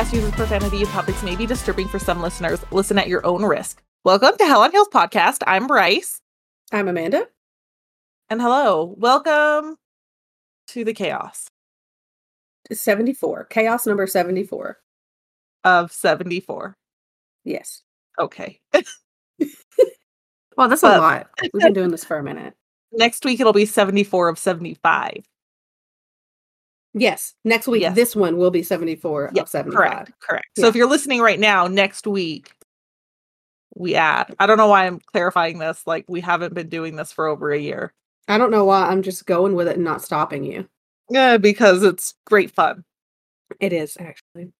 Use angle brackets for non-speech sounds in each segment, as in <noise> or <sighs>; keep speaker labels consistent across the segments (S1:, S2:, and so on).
S1: podcast uses profanity and topics may be disturbing for some listeners. Listen at your own risk. Welcome to Hell on Heels podcast. I'm Bryce.
S2: I'm Amanda.
S1: And hello. Welcome to the chaos
S2: 74. Chaos number 74.
S1: of 74.
S2: Yes.
S1: Okay. <laughs>
S2: Well, that's
S1: But-
S2: a lot. We've been doing this for a minute. <laughs>
S1: Next week it'll be 74 of 75.
S2: Yes. Next week,
S1: Yes.
S2: this one will be 74
S1: Yep,
S2: of 75.
S1: Correct. Correct. So if you're listening right now, next week we add. I don't know why I'm clarifying this. Like we haven't been doing this for over a year.
S2: I don't know why I'm just going with it and not stopping you.
S1: Yeah, because it's great fun.
S2: It is actually.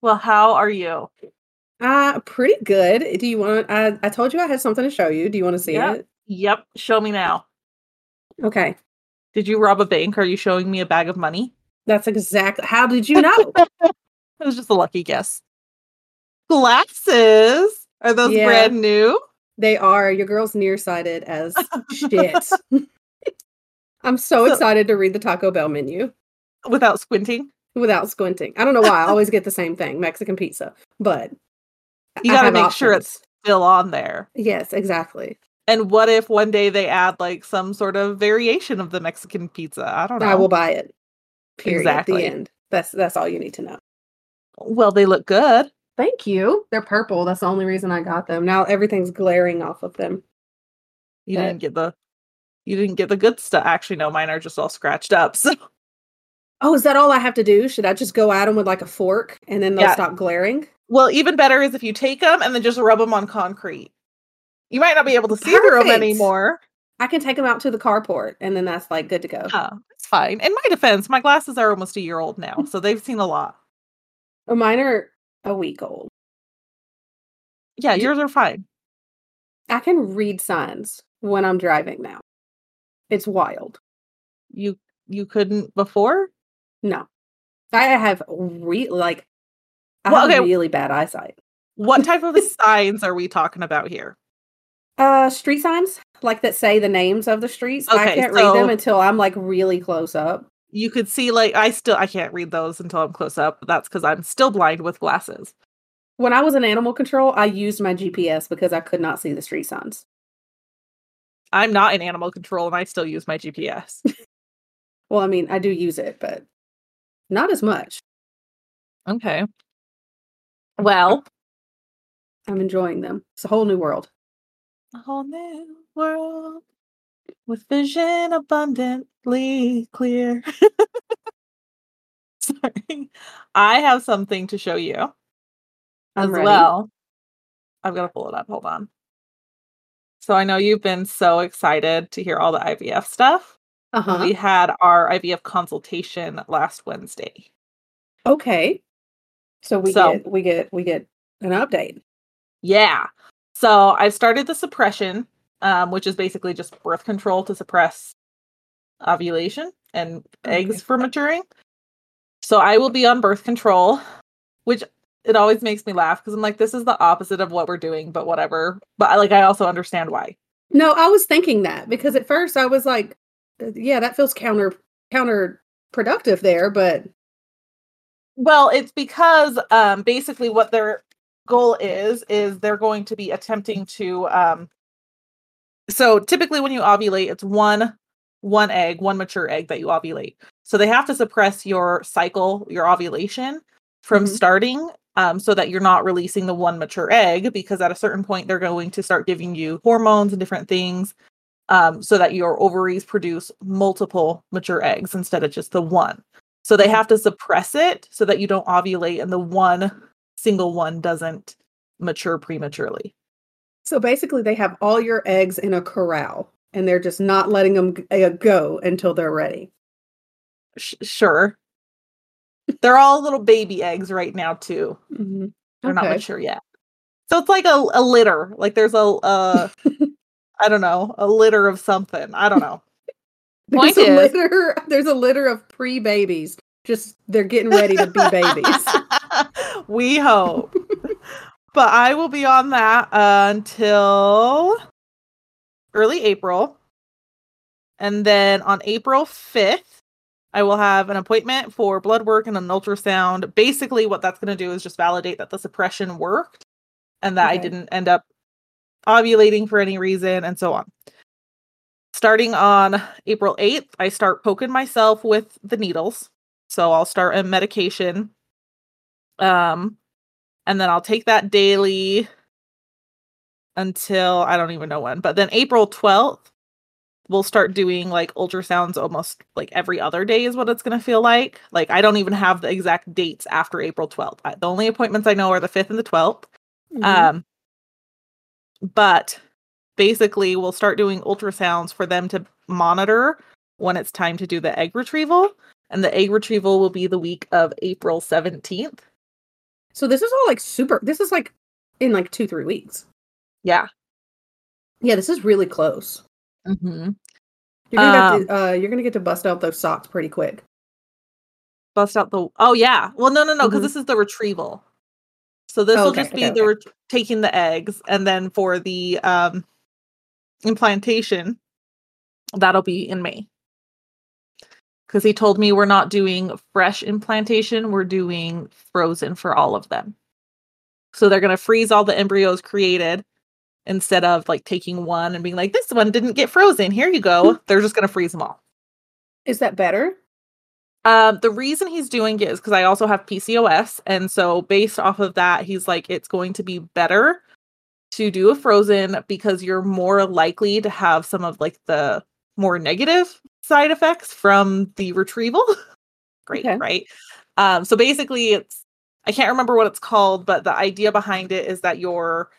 S1: Well, how are you?
S2: Uh, pretty good. Do you want I I told you I had something to show you. Do you want to see
S1: Yeah.
S2: it?
S1: Yep. Show me now.
S2: Okay.
S1: Did you rob a bank? Are you showing me a bag of money?
S2: That's exactly how did you know? <laughs>
S1: It was just a lucky guess. Glasses. Are those
S2: Yeah.
S1: brand new?
S2: they are. Your girl's nearsighted as <laughs> shit. <laughs> I'm so,
S1: So-
S2: excited to read the Taco Bell menu.
S1: Without squinting?
S2: without squinting. I don't know why. I always get the same thing, Mexican pizza. But
S1: You got to make sure it's still on there.
S2: Yes, exactly.
S1: And what if one day they add like some sort of variation of the Mexican pizza? I don't know.
S2: I will buy it. Period.
S1: Exactly.
S2: The end. That's that's all you need to know.
S1: Well, they look good.
S2: Thank you. They're purple. That's the only reason I got them. Now everything's glaring off of them.
S1: You
S2: That-
S1: didn't get the you didn't get the good stuff. Actually, no, mine are just all scratched up. <laughs> So
S2: Oh, is that all I have to do? Should I just go at them with like a fork and then they'll
S1: Yeah.
S2: stop glaring?
S1: well, even better is if you take them and then just rub them on concrete. You might not be able to see through them
S2: Perfect.
S1: anymore.
S2: I can take them out to the carport and then that's like good to go.
S1: Oh, it's fine. In my defense, my glasses are almost a year old now, so they've seen a lot.
S2: Oh, mine are a week old.
S1: Yeah, yours are fine.
S2: I can read signs when I'm driving now. It's wild.
S1: You you couldn't before?
S2: No. I have re- like I
S1: Well,
S2: have
S1: okay.
S2: really bad eyesight.
S1: What type of <laughs> signs are we talking about here?
S2: Uh street signs like that say the names of the streets. I can't read them until I'm like really close up.
S1: You could see like I still I can't read those until I'm close up. That's because I'm still blind with glasses.
S2: When I was in animal control, I used my GPS because I could not see the street signs.
S1: I'm not in animal control and I still use my GPS. <laughs>
S2: Well, I mean, I do use it, but not as much.
S1: okay. Well,
S2: I'm enjoying them. It's a whole new world.
S1: A whole new world with vision abundantly clear. <laughs> Sorry. I have something to show you as well. I've got to pull it up. Hold on. So I know you've been so excited to hear all the IVF stuff.
S2: Uh-huh.
S1: We had our IVF consultation last Wednesday.
S2: Okay. So we
S1: So-
S2: get we get we get an update.
S1: Yeah. So I've started the suppression, um, which is basically just birth control to suppress ovulation and eggs
S2: Okay.
S1: for maturing. So I will be on birth control, which it always makes me laugh because I'm like, this is the opposite of what we're doing, but whatever. But I like I also understand why.
S2: No, I was thinking that because at first I was like, uh, yeah, that feels counter counterproductive there, but
S1: Well, it's because um basically what their goal is is they're going to be attempting to um so typically when you ovulate it's one one egg, one mature egg that you ovulate. So they have to suppress your cycle, your ovulation from
S2: Mhm.
S1: starting um so that you're not releasing the one mature egg because at a certain point they're going to start giving you hormones and different things um so that your ovaries produce multiple mature eggs instead of just the one. So they
S2: Mhm.
S1: have to suppress it so that you don't ovulate and the one single one doesn't mature prematurely.
S2: so basically they have all your eggs in a corral and they're just not letting them uh, go until they're ready.
S1: Sh- sure. They're all little baby eggs right now too.
S2: Mm-hmm.
S1: They're not mature yet. So it's like a, a litter. Like there's a uh <laughs> I don't know, a litter of something. I don't know. <laughs>
S2: There's a litter. <laughs> There's a litter of pre-babies. Just they're getting ready to be babies.
S1: We hope. <laughs> but I will be on that uh, until early April. And then on April 5th, I will have an appointment for blood work and an ultrasound. Basically, what that's going to do is just validate that the suppression worked and that I didn't end up ovulating for any reason and so on. Starting on April 8th, I start poking myself with the needles. So I'll start a medication. Um and then I'll take that daily until I don't even know when. But then April 12th, we'll start doing like ultrasounds almost like every other day is what it's going to feel like. Like I don't even have the exact dates after April 12th. I, the only appointments I know are the 5th and the 12th.
S2: Mhm.
S1: Um, but basically, we'll start doing ultrasounds for them to monitor when it's time to do the egg retrieval. And the egg retrieval will be the week of April 17th.
S2: So this is all like super. This is like in like two three weeks.
S1: Yeah.
S2: Yeah, this is really close.
S1: Mm-hmm.
S2: You're gonna
S1: Um,
S2: get to, uh, you're gonna get to bust out those socks pretty quick.
S1: Bust out the. Oh, yeah. Well, no, no, no, because
S2: Mhm.
S1: this is the retrieval. So this will
S2: Okay,
S1: just be
S2: okay,
S1: the
S2: okay.
S1: taking the eggs. And then for the um, implantation, that'll be in May. Because he told me we're not doing fresh implantation, we're doing frozen for all of them. So they're going to freeze all the embryos created instead of like taking one and being like, this one didn't get frozen. Here you go. They're just going to freeze them all.
S2: Is that better?
S1: Um, the reason he's doing it is because I also have PCOS. And so, based off of that, he's like, it's going to be better to do a frozen because you're more likely to have some of like the more negative side effects from the retrieval. <laughs> Great,
S2: Okay.
S1: right? Um, so basically, it's I can't remember what it's called, but the idea behind it is that your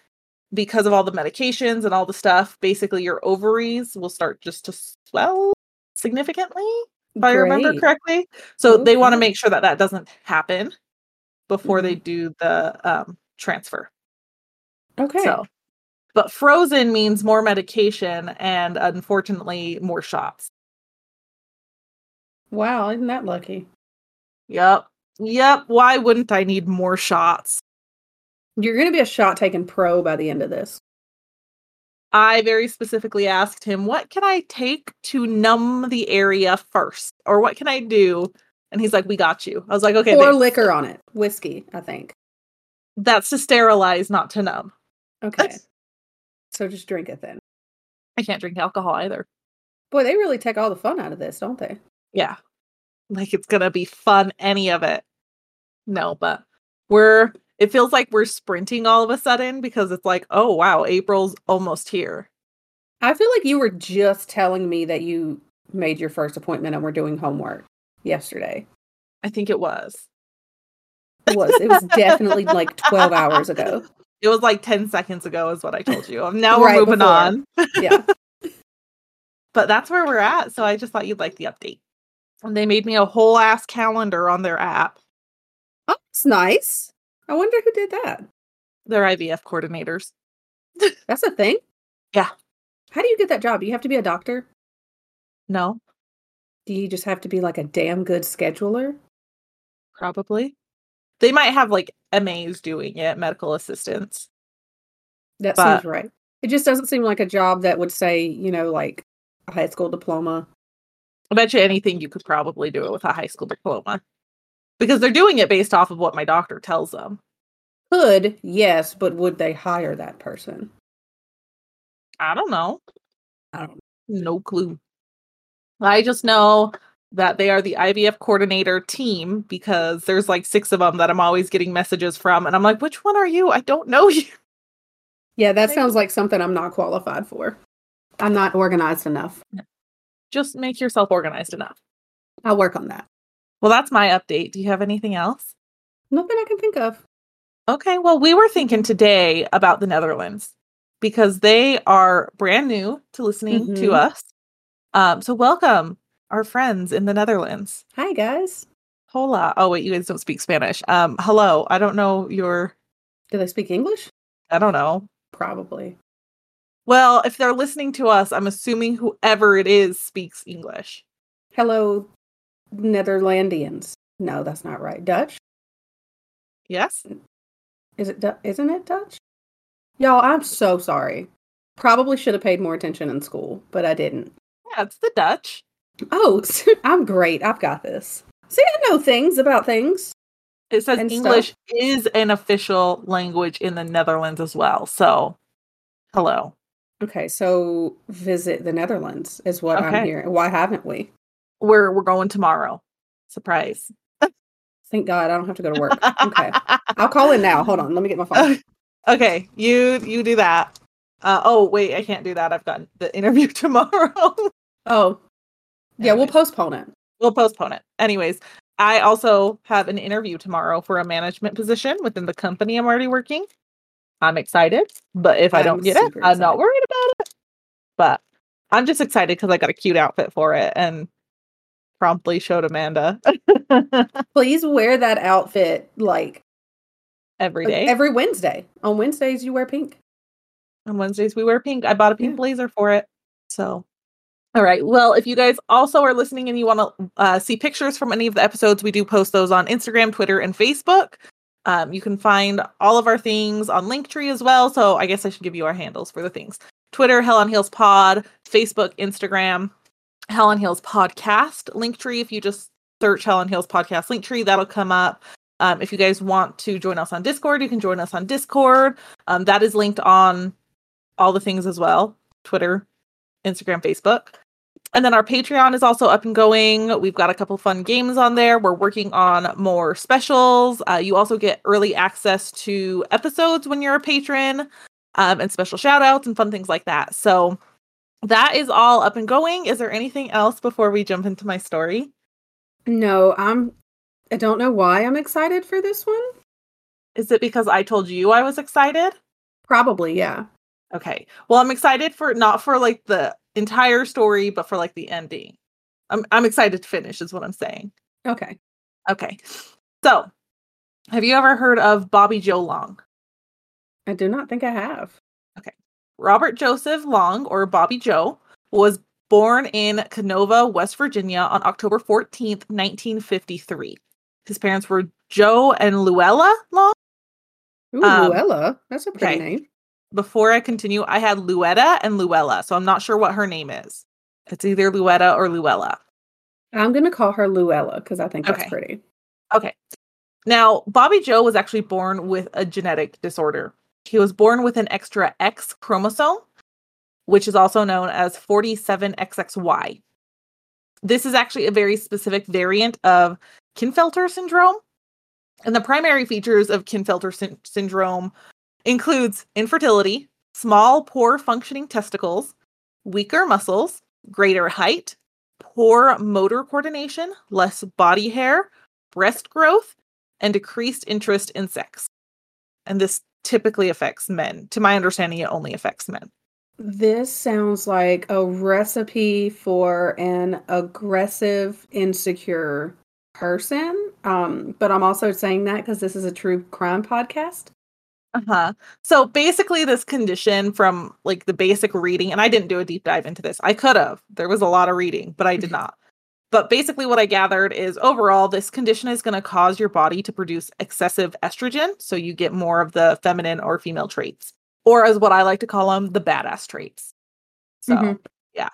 S1: because of all the medications and all the stuff, basically your ovaries will start just to swell significantly if I remember correctly. So they want to make sure that that doesn't happen before they
S2: Mm-hmm.
S1: do the um, transfer.
S2: Okay.
S1: So, but frozen means more medication and unfortunately more shots.
S2: Wow, isn't that lucky?
S1: Yep. Yep. Why wouldn't I need more shots?
S2: You're gonna be a shot taken pro by the end of this.
S1: I very specifically asked him, what can I take to numb the area first? Or what can I do? And he's like, we got you. I was like, okay,
S2: Pour
S1: thanks.
S2: liquor on it. Whiskey, I think.
S1: that's to sterilize, not to numb.
S2: Okay. so just drink it then.
S1: I can't drink alcohol either.
S2: Boy, they really take all the fun out of this, don't they?
S1: Yeah like it's gonna be fun any of it no but we're it feels like we're sprinting all of a sudden because it's like oh wow april's almost here
S2: I feel like you were just telling me that you made your first appointment and we're doing homework yesterday.
S1: i think it was
S2: It was. It was definitely <laughs> like 12 hours ago.
S1: it was like 10 seconds ago is what i told you Um, now we're
S2: Right
S1: moving
S2: before.
S1: on
S2: Yeah. <laughs>
S1: but that's where we're at so i just thought you'd like the update and they made me a whole ass calendar on their app
S2: Oh, that's nice. I wonder who did that.
S1: they're ivf coordinators <laughs>
S2: That's a thing?
S1: Yeah.
S2: How do you get that job? Do you have to be a doctor?
S1: no
S2: Do you just have to be like a damn good scheduler?
S1: probably they might have like mas doing it medical assistants
S2: That
S1: But-
S2: seems right. It just doesn't seem like a job that would say, you know, like a high school diploma.
S1: I bet you anything you could probably do it with a high school diploma. Because they're doing it based off of what my doctor tells them.
S2: Could, yes, but would they hire that person?
S1: I don't know.
S2: I don't
S1: No clue. I just know that they are the IVF coordinator team because there's like six of them that I'm always getting messages from. And I'm like, which one are you? I don't know you. <laughs>
S2: Yeah, that sounds like something I'm not qualified for. I'm not organized enough.
S1: Just make yourself organized enough.
S2: I'll work on that.
S1: Well, that's my update. Do you have anything else?
S2: Nothing I can think of.
S1: Okay, well, we were thinking today about the Netherlands because they are brand new to listening to
S2: Mhm.
S1: us. Um, so welcome our friends in the Netherlands.
S2: Hi, guys.
S1: Hola. Oh wait, you guys don't speak Spanish. Um, hello. I don't know your.
S2: Do they speak English?
S1: I don't know.
S2: Probably.
S1: Well, if they're listening to us, I'm assuming whoever it is speaks English.
S2: Hello, Netherlandians. No, that's not right. Dutch?
S1: Yes.
S2: Is it? Isn't it Dutch? Y'all, I'm so sorry. Probably should have paid more attention in school, but I didn't.
S1: Yeah, it's the Dutch.
S2: Oh, <laughs> I'm great. I've got this. See, I know things about things.
S1: It says English
S2: stuff.
S1: is an official language in the Netherlands as well. So, hello.
S2: Okay, so visit the Netherlands is what I'm
S1: Okay.
S2: hearing. Why haven't we?
S1: We're we're going tomorrow. Surprise. <laughs>
S2: Thank God I don't have to go to work. Okay. I'll call in now. Hold on. Let me get my phone.
S1: okay, you you do that. Uh, oh wait, I can't do that. I've got the interview <laughs> tomorrow.
S2: Oh, yeah, we'll postpone it.
S1: we'll postpone it. Anyways, I also have an interview tomorrow for a management position within the company I'm already working. I'm excited, but if I
S2: I'm
S1: don't get it,
S2: super
S1: I'm not worried about it. But I'm just excited because I got a cute outfit for it and promptly showed Amanda <laughs>
S2: Please wear that outfit like
S1: every day.
S2: every Wednesday. On Wednesdays, you wear pink.
S1: On Wednesdays, we wear pink. I bought a pink
S2: Yeah.
S1: blazer for it. So, all right. Well, if you guys also are listening and you want to uh, see pictures from any of the episodes, we do post those on Instagram, Twitter, and Facebook. Um, you can find all of our things on Linktree as well. So, I guess I should give you our handles for the things Twitter, Hell on Heels Pod, Facebook, Instagram, Hell on Heels Podcast, Linktree. If you just search Hell on Heels Podcast Linktree, that'll come up. Um, if you guys want to join us on Discord, you can join us on Discord. Um, that is linked on all the things as well Twitter, Instagram, Facebook. And then our Patreon is also up and going. We've got a couple fun games on there. We're working on more specials. Uh, you also get early access to episodes when you're a patron um, and special shout outs and fun things like that. So that is all up and going. Is there anything else before we jump into my story?
S2: No, I'm. I don't know why I'm excited for this one.
S1: Is it because I told you I was excited?
S2: Probably, yeah.
S1: Okay. Well, I'm excited for not for like the entire story, but for like the ending. I'm I'm excited to finish is what I'm saying.
S2: Okay.
S1: Okay. So, have you ever heard of Bobby Joe Long?
S2: I do not think I have. Okay.
S1: Robert Joseph Long or Bobby Joe was born in Kenova, West Virginia on October 14th, 1953. His parents were Joe and Luella Long.
S2: Ooh,
S1: Um,
S2: Luella. That's a pretty
S1: okay.
S2: name.
S1: Before I continue, I had Luetta and Luella, so I'm not sure what her name is. It's either Luetta or Luella.
S2: I'm gonna call her Luella because I think that's pretty.
S1: Okay. Now, Bobby Joe was actually born with a genetic disorder. He was born with an extra X chromosome, which is also known as 47XXY. This is actually a very specific variant of Klinefelter syndrome. And the primary features of Klinefelter syn- syndrome includes infertility, small poor functioning testicles, weaker muscles, greater height, poor motor coordination, less body hair, breast growth, and decreased interest in sex. And this typically affects men. To my understanding, it only affects men.
S2: This sounds like a recipe for an aggressive, insecure person. Um, but I'm also saying that because this is a true crime podcast.
S1: Uh-huh. So basically this condition from like the basic reading and I didn't do a deep dive into this. I could have. There was a lot of reading, but I did not. But basically what I gathered is overall this condition is going to cause your body to produce excessive estrogen, so you get more of the feminine or female traits. Or as what I like to call them, the badass traits. So,
S2: Mhm.
S1: yeah.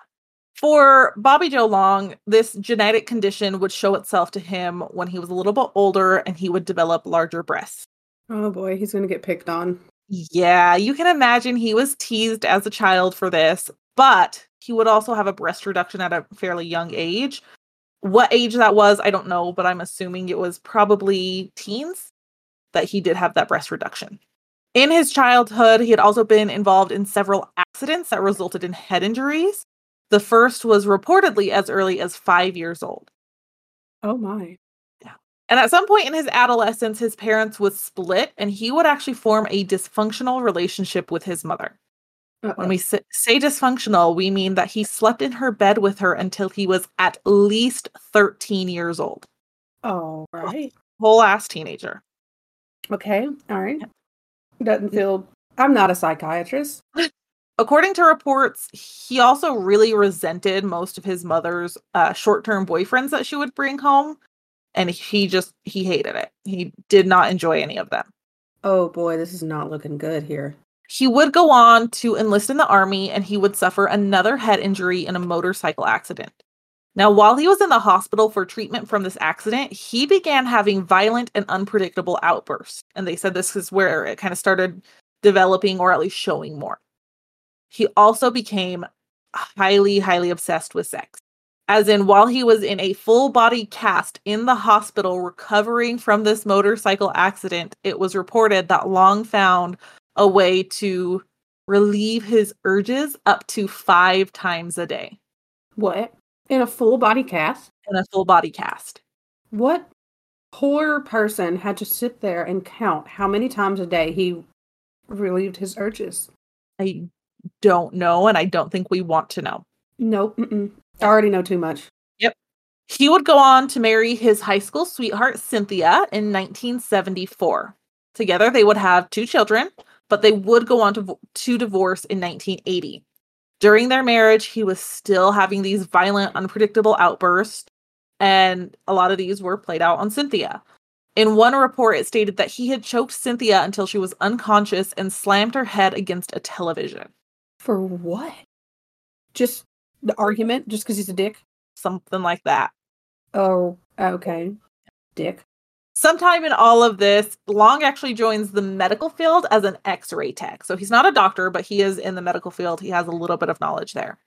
S1: For Bobby Joe Long, this genetic condition would show itself to him when he was a little bit older and he would develop larger breasts.
S2: Oh boy, he's gonna get picked on.
S1: Yeah, you can imagine he was teased as a child for this, but he would also have a breast reduction at a fairly young age. What age that was, I don't know, but I'm assuming it was probably teens that he did have that breast reduction. In his childhood, he had also been involved in several accidents that resulted in head injuries. The first was reportedly as early as five years old.
S2: Oh my.
S1: And at some point in his adolescence, his parents would split and he would actually form a dysfunctional relationship with his mother.
S2: Uh-oh.
S1: When we say, dysfunctional, we mean that he slept in her bed with her until he was at least 13 years old.
S2: All right.
S1: Whole ass teenager.
S2: Okay. All right. Doesn't feel. I'm not a psychiatrist. <laughs>
S1: According to reports, he also really resented most of his mother's uh, short term boyfriends that she would bring home. And he just, he hated it. He did not enjoy any of them.
S2: Oh boy, this is not looking good here.
S1: He would go on to enlist in the army and he would suffer another head injury in a motorcycle accident. Now, while he was in the hospital for treatment from this accident, he began having violent and unpredictable outbursts. And they said this is where it kind of started developing or at least showing more. He also became highly, highly obsessed with sex. As in, while he was in a full body cast in the hospital recovering from this motorcycle accident, it was reported that Long found a way to relieve his urges up to five times a day.
S2: What? In a full body cast?
S1: In a full body cast.
S2: What poor person had to sit there and count how many times a day he relieved his urges?
S1: I don't know, and I don't think we want to know.
S2: Nope. Mm-mm. I already know too much.
S1: Yep. He would go on to marry his high school sweetheart, Cynthia, in 1974. Together, they would have two children, but they would go on to, to divorce in 1980. During their marriage, he was still having these violent, unpredictable outbursts, and a lot of these were played out on Cynthia. In one report, it stated that he had choked Cynthia until she was unconscious and slammed her head against a television.
S2: For what? Just the argument? Just because he's a dick?
S1: Something like that.
S2: Oh, okay. Dick.
S1: Sometime in all of this, Long actually joins the medical field as an x ray tech. So he's not a doctor, but he is in the medical field. He has a little bit of knowledge there.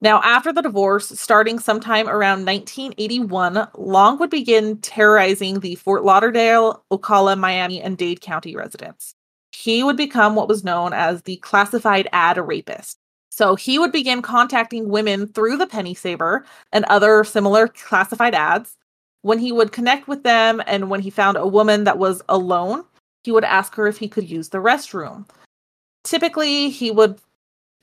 S1: Now, after the divorce, starting sometime around 1981, Long would begin terrorizing the Fort Lauderdale, Ocala, Miami, and Dade County residents. He would become what was known as the classified ad rapist. So he would begin contacting women through the Penny Saver and other similar classified ads when he would connect with them and when he found a woman that was alone, he would ask her if he could use the restroom. Typically, he would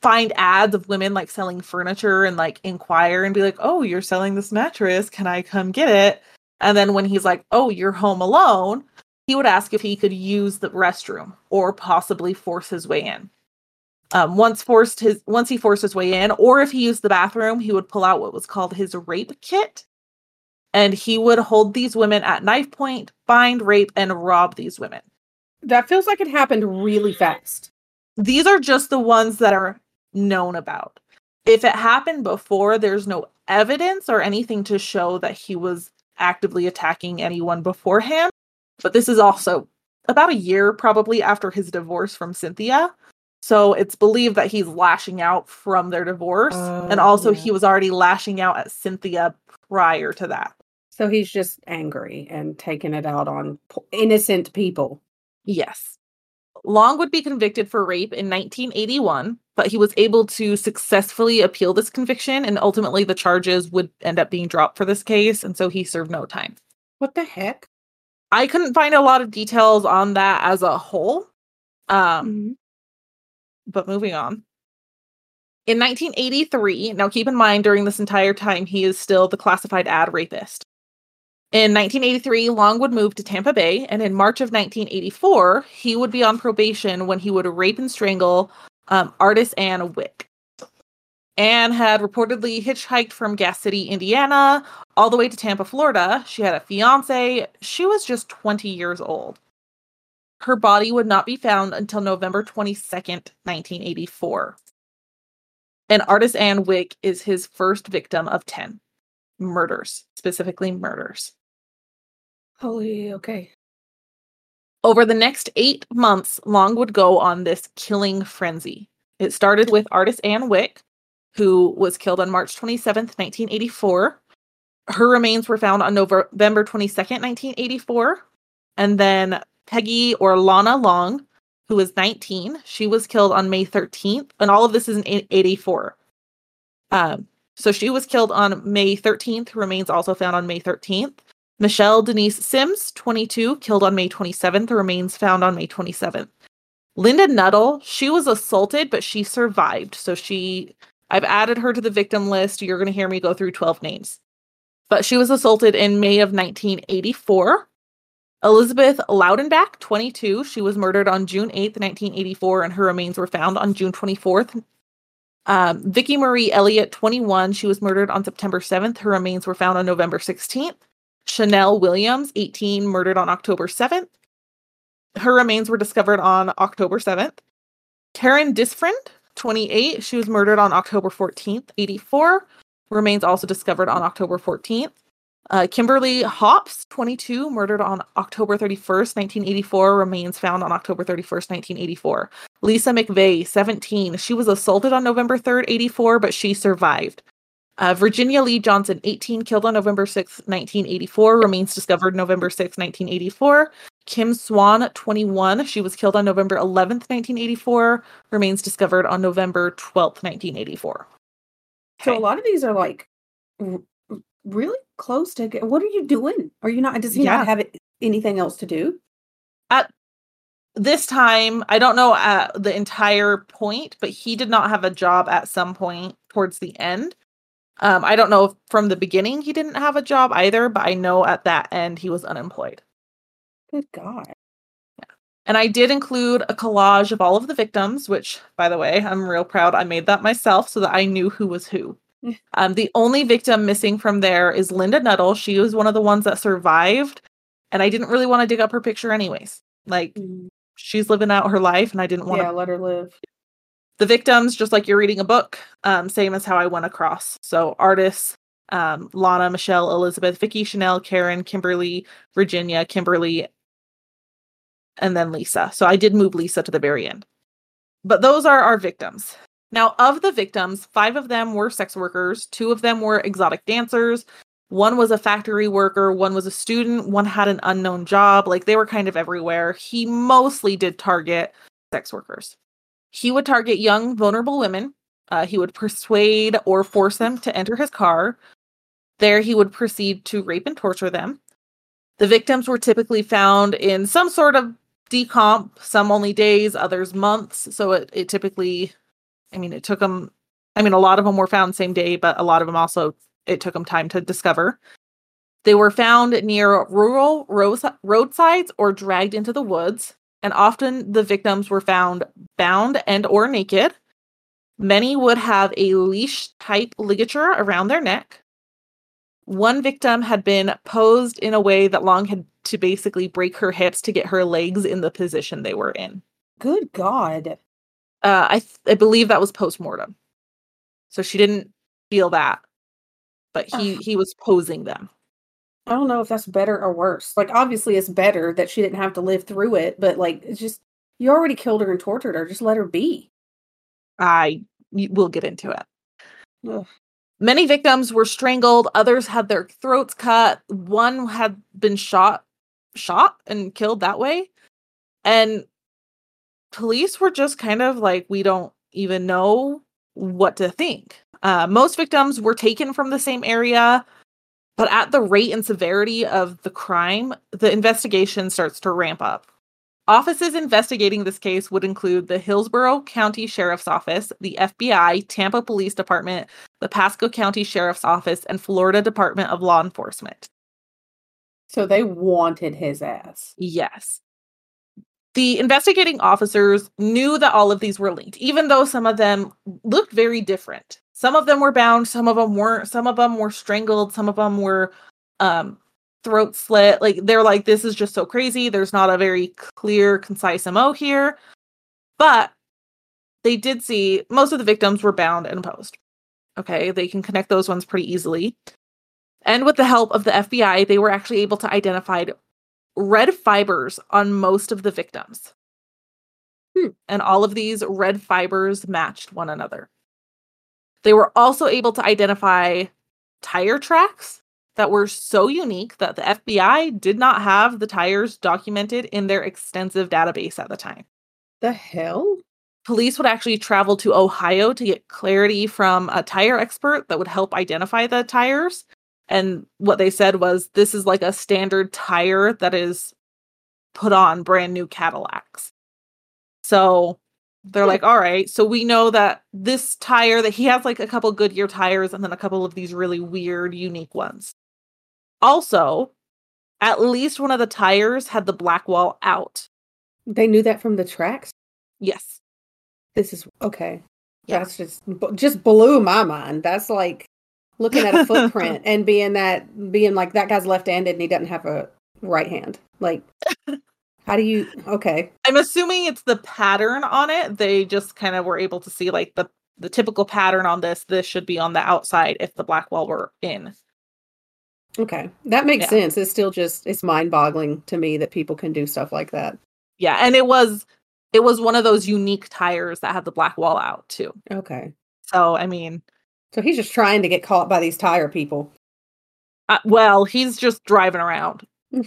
S1: find ads of women like selling furniture and like inquire and be like, "Oh, you're selling this mattress. Can I come get it?" And then when he's like, "Oh, you're home alone," he would ask if he could use the restroom or possibly force his way in. Um, once forced his once he forced his way in, or if he used the bathroom, he would pull out what was called his rape kit, and he would hold these women at knife point, bind, rape, and rob these women.
S2: That feels like it happened really fast.
S1: These are just the ones that are known about. If it happened before, there's no evidence or anything to show that he was actively attacking anyone beforehand. But this is also about a year probably after his divorce from Cynthia. So it's believed that he's lashing out from their divorce. Uh, and also, yeah. he was already lashing out at Cynthia prior to that.
S2: So he's just angry and taking it out on innocent people.
S1: Yes. Long would be convicted for rape in 1981, but he was able to successfully appeal this conviction, and ultimately the charges would end up being dropped for this case, and so he served no time.
S2: What the heck?
S1: I couldn't find a lot of details on that as a whole. Um, mm-hmm. But moving on. In 1983, now keep in mind during this entire time, he is still the classified ad rapist. In 1983, Long would move to Tampa Bay, and in March of 1984, he would be on probation when he would rape and strangle um, Artiss Anne Wick. Anne had reportedly hitchhiked from Gas City, Indiana, all the way to Tampa, Florida. She had a fiance. She was just 20 years old. Her body would not be found until November 22nd, 1984. And Artiss Anne Wick is his first victim of 10 murders, specifically murders.
S2: Holy, okay.
S1: Over the next eight months, Long would go on this killing frenzy. It started with Artiss Anne Wick, who was killed on March 27th, 1984. Her remains were found on November 22nd, 1984. And then Peggy or Lana Long, who was 19, she was killed on May 13th. And all of this is in 84. Um, so she was killed on May 13th, remains also found on May 13th. Michelle Denise Sims, 22, killed on May 27th, remains found on May 27th. Linda Nuttall, she was assaulted, but she survived. So she, I've added her to the victim list. You're going to hear me go through 12 names. But she was assaulted in May of 1984. Elizabeth Loudenback, 22, she was murdered on June 8th, 1984, and her remains were found on June 24th. Um, Vicky Marie Elliott, 21, she was murdered on September 7th. Her remains were found on November 16th. Chanel Williams, 18, murdered on October 7th. Her remains were discovered on October 7th. Karen Dinsfriend, 28, she was murdered on October 14th, 84. remains also discovered on October 14th. Uh, Kimberly Hopps, 22, murdered on October 31st, 1984, remains found on October 31st, 1984. Lisa McVey, 17, she was assaulted on November 3rd, 84, but she survived. Uh, Virginia Lee Johnson, 18, killed on November 6, 1984, remains discovered November 6, 1984. Kim Swann, 21, she was killed on November 11th, 1984, remains discovered on November 12th, 1984.
S2: So a lot of these are like really close to. get- What are you doing? Are you not? Does he
S1: Yeah.
S2: not have anything else to do?
S1: At this time i don't know at the entire point but he did not have a job at some point towards the end um, i don't know if from the beginning he didn't have a job either but i know at that end he was unemployed
S2: Good God. Yeah.
S1: And i did include a collage of all of the victims which by the way i'm real proud i made that myself so that i knew who was who. <laughs> um, the only victim missing from there is linda nuttall. She was one of the ones that survived and i didn't really want to dig up her picture anyways. Like she's living out her life and i didn't want to
S2: Yeah, let her live.
S1: the victims just like you're reading a book um same as how i went across. So artists um lana michelle elizabeth vicky chanel karen kimberly virginia kimberly and then lisa. So i did move lisa to the very end. But those are our victims now of the victims five of them were sex workers two of them were exotic dancers one was a factory worker one was a student one had an unknown job like they were kind of everywhere he mostly did target sex workers he would target young, vulnerable women. Uh, he would persuade or force them to enter his car. There, he would proceed to rape and torture them. The victims were typically found in some sort of decomp, some only days, others months. So it, it typically, I mean, it took them, I mean, a lot of them were found same day, but a lot of them also, it took them time to discover. They were found near rural roads- roadsides or dragged into the woods and often the victims were found bound and or naked many would have a leash type ligature around their neck one victim had been posed in a way that long had to basically break her hips to get her legs in the position they were in
S2: Good God.
S1: Uh, I, th- I believe that was post-mortem so she didn't feel that but he he was posing them
S2: I don't know if that's better or worse. Like, obviously, it's better that she didn't have to live through it, but like, it's just you already killed her and tortured her. Just let her be.
S1: I will get into it
S2: Ugh.
S1: Many victims were strangled, others had their throats cut, one had been shot shot and killed that way. And police were just kind of like we don't even know what to think. Uh, most victims were taken from the same area, but at the rate and severity of the crime, the investigation starts to ramp up. Offices investigating this case would include the Hillsborough County Sheriff's Office, the FBI, Tampa Police Department, the Pasco County Sheriff's Office, and Florida Department of Law Enforcement.
S2: So they wanted his ass.
S1: Yes. The investigating officers knew that all of these were linked, even though some of them looked very different. Some of them were bound, some of them weren't, some of them were strangled, some of them were um throat slit. Like they're like, this is just so crazy. There's not a very clear, concise MO here. But they did see most of the victims were bound and posed. Okay, they can connect those ones pretty easily. And with the help of the FBI, they were actually able to identify red fibers on most of the victims.
S2: Hmm.
S1: And all of these red fibers matched one another. They were also able to identify tire tracks that were so unique that the FBI did not have the tires documented in their extensive database at the time.
S2: The hell?
S1: Police would actually travel to Ohio to get clarity from a tire expert that would help identify the tires. And what they said was this is like a standard tire that is put on brand new Cadillacs. So they're
S2: Hmm.
S1: like, all right, so we know that this tire that he has like a couple Goodyear tires and then a couple of these really weird, unique ones. Also, at least one of the tires had the black wall out.
S2: They knew that from the tracks.
S1: Yes.
S2: This is okay.
S1: Yeah.
S2: That's just just blew my mind. That's like looking at a footprint <laughs> and being that being like that guy's left-handed and he doesn't have a right hand. Like, how do you? Okay,
S1: I'm assuming it's the pattern on it. They just kind of were able to see like the the typical pattern on this, this should be on the outside if the black wall were in.
S2: Okay. That makes
S1: Yeah.
S2: sense. It's still just it's mind-boggling to me that people can do stuff like that.
S1: Yeah, and it was it was one of those unique tires that had the black wall out too.
S2: Okay.
S1: So I mean,
S2: So he's just trying to get caught by these tire people.
S1: uh, well, he's just driving around. <laughs>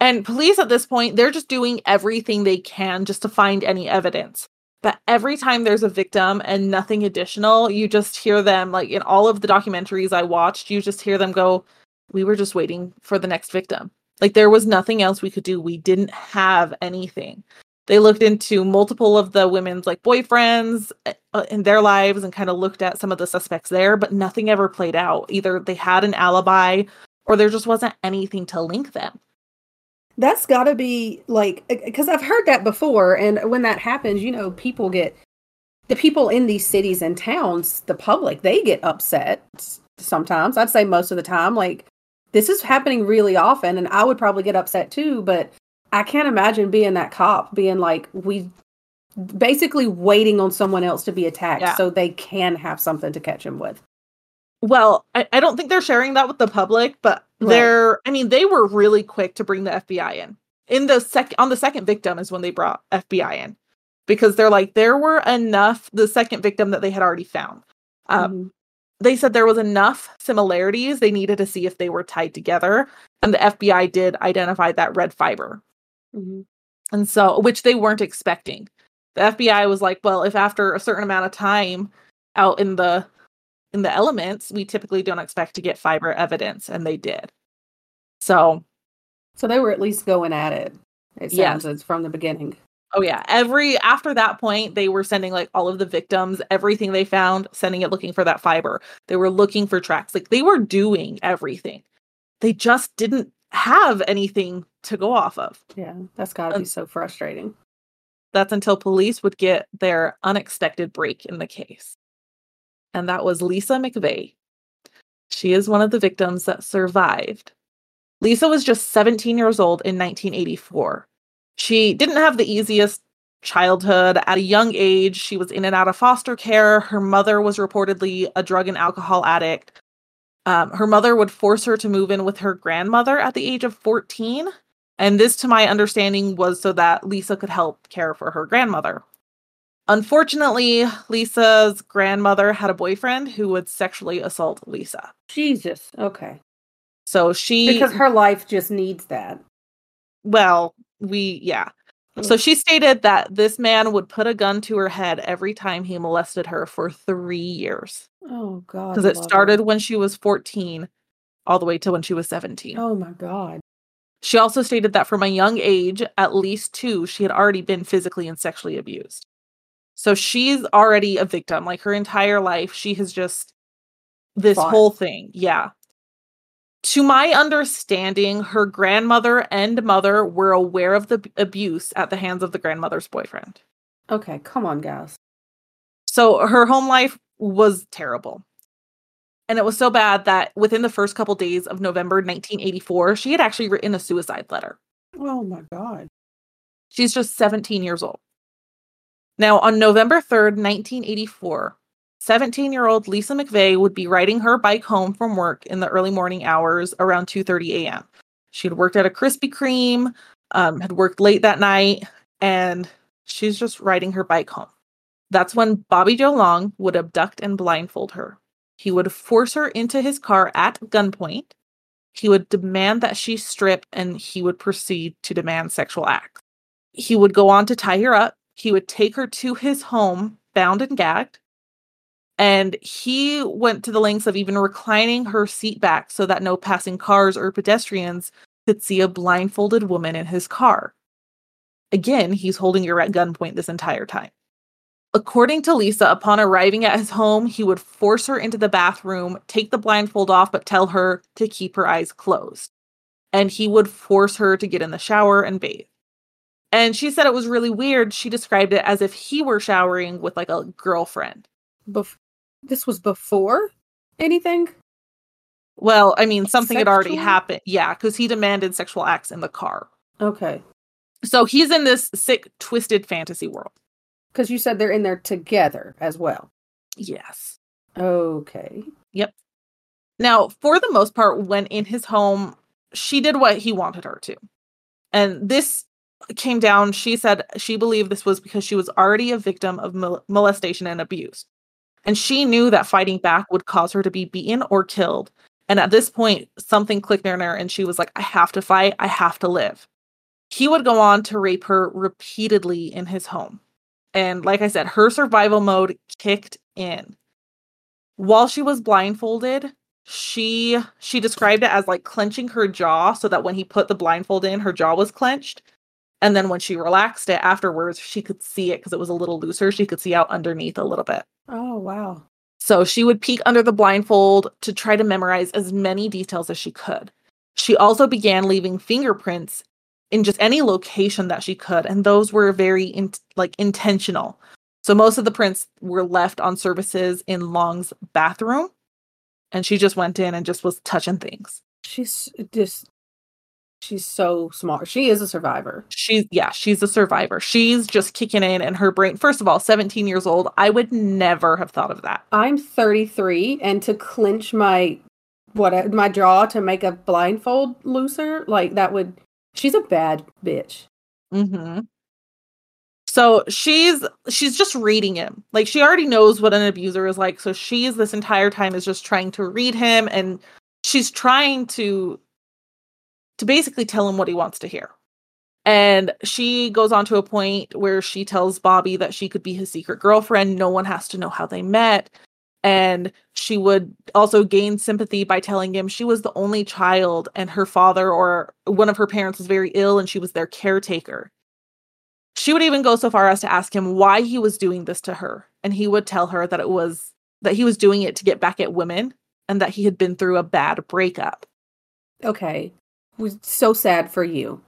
S1: And police at this point, they're just doing everything they can just to find any evidence. But every time there's a victim and nothing additional, you just hear them like in all of the documentaries I watched, you just hear them go, "We were just waiting for the next victim." Like there was nothing else we could do. We didn't have anything. They looked into multiple of the women's like boyfriends eh, uh, in their lives and kind of looked at some of the suspects there, but nothing ever played out. Either they had an alibi or there just wasn't anything to link them.
S2: That's got to be like eh, eh, because I've heard that before, and when that happens, you know, people get the people in these cities and towns, the public, they get upset sometimes. I'd say most of the time, like this is happening really often, and I would probably get upset too. But I can't imagine being that cop, being like we basically waiting on someone else to be attacked
S1: Yeah.
S2: so they can have something to catch him with.
S1: Well, I, I don't think they're sharing that with the public, but
S2: Right.
S1: they're I mean, they were really quick to bring the FBI in. In the sec on the second victim is when they brought FBI in. Because they're like, there were enough the second victim that they had already found. Um,
S2: Mhm.
S1: they said there was enough similarities they needed to see if they were tied together. And the FBI did identify that red fiber.
S2: Mhm.
S1: And so, which they weren't expecting. The FBI was like, well, if after a certain amount of time out in the in the elements, we typically don't expect to get fiber evidence, and they did. So,
S2: So they were at least going at it. It
S1: Yes.
S2: sounds it's from the beginning.
S1: oh yeah, every after that point, they were sending like all of the victims, everything they found, sending it looking for that fiber. They were looking for tracks. Like they were doing everything. They just didn't have anything to go off of.
S2: Yeah, that's got to be so frustrating.
S1: That's until police would get their unexpected break in the case. And that was Lisa McVey. She is one of the victims that survived. Lisa was just 17 years old in 1984. She didn't have the easiest childhood. At a young age, she was in and out of foster care. Her mother was reportedly a drug and alcohol addict. Um, her mother would force her to move in with her grandmother at the age of 14. And this, to my understanding, was so that Lisa could help care for her grandmother. Unfortunately, Lisa's grandmother had a boyfriend who would sexually assault Lisa.
S2: Jesus. Okay.
S1: So she,
S2: Because her life just needs that.
S1: well, we, yeah. So mm. she stated that this man would put a gun to her head every time he molested her for three years.
S2: Oh God.
S1: Because it
S2: love her.
S1: started when she was 14 all the way to when she was 17.
S2: Oh my God.
S1: She also stated that from a young age, at least two, she had already been physically and sexually abused. So she's already a victim. Like her entire life, she has just this whole thing. Yeah. To my understanding, her grandmother and mother were aware of the abuse at the hands of the grandmother's boyfriend.
S2: Okay, come on, guys.
S1: So her home life was terrible. And it was so bad that within the first couple days of November 1984, she had actually written a suicide letter.
S2: Oh my God.
S1: She's just 17 years old. Now, on November 3rd, 1984, 17 year old Lisa McVey would be riding her bike home from work in the early morning hours around 2.30 a.m. She had worked at a Krispy Kreme, um, had worked late that night, and she's just riding her bike home. That's when Bobby Joe Long would abduct and blindfold her. He would force her into his car at gunpoint. He would demand that she strip and he would proceed to demand sexual acts. He would go on to tie her up. He would take her to his home, bound and gagged. And he went to the lengths of even reclining her seat back so that no passing cars or pedestrians could see a blindfolded woman in his car. Again, he's holding her at gunpoint this entire time. According to Lisa, upon arriving at his home, he would force her into the bathroom, take the blindfold off, but tell her to keep her eyes closed. And he would force her to get in the shower and bathe. And she said it was really weird. She described it as if he were showering with like a girlfriend.
S2: Bef- this was before anything?
S1: Well, I mean, something had already happened. Yeah, because he demanded sexual acts in the car.
S2: Okay.
S1: So he's in this sick, twisted fantasy world.
S2: Because you said they're in there together as well.
S1: Yes.
S2: Okay.
S1: Yep. Now, for the most part, when in his home, she did what he wanted her to. And this came down, she said she believed this was because she was already a victim of mol- molestation and abuse. And she knew that fighting back would cause her to be beaten or killed. And at this point, something clicked in her and she was like, I have to fight. I have to live. He would go on to rape her repeatedly in his home. And like I said, her survival mode kicked in. While she was blindfolded, she she described it as like clenching her jaw so that when he put the blindfold in, her jaw was clenched. And then when she relaxed it afterwards, she could see it because it was a little looser. She could see out underneath a little bit.
S2: Oh, wow.
S1: So she would peek under the blindfold to try to memorize as many details as she could. She also began leaving fingerprints in just any location that she could, and those were very in, like intentional. So most of the prints were left on surfaces in Long's bathroom, and she just went in and just was touching things.
S2: She's just she's so smart. She is a survivor.
S1: She's yeah, she's a survivor. She's just kicking in and her brain first of all, 17 years old. I would never have thought of that.
S2: I'm 33 and to clinch my what my jaw to make a blindfold looser, like that would she's a bad bitch.
S1: Mhm. So she's she's just reading him. Like she already knows what an abuser is like. So she's this entire time is just trying to read him and she's trying to to basically tell him what he wants to hear. And she goes on to a point where she tells Bobby that she could be his secret girlfriend. No one has to know how they met. And she would also gain sympathy by telling him she was the only child and her father or one of her parents was very ill and she was their caretaker. She would even go so far as to ask him why he was doing this to her. And he would tell her that it was that he was doing it to get back at women and that he had been through a bad breakup.
S2: Okay. Was so sad for you.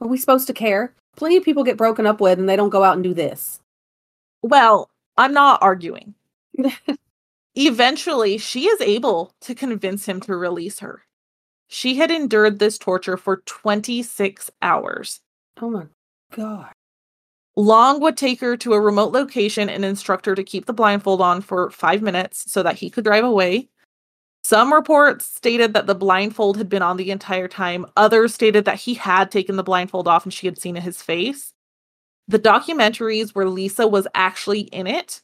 S2: Are we supposed to care? Plenty of people get broken up with and they don't go out and do this.
S1: Well, I'm not arguing. <laughs> Eventually, she is able to convince him to release her. She had endured this torture for 26 hours.
S2: Oh my god.
S1: Long would take her to a remote location and instruct her to keep the blindfold on for five minutes so that he could drive away. Some reports stated that the blindfold had been on the entire time. Others stated that he had taken the blindfold off and she had seen his face. The documentaries where Lisa was actually in it,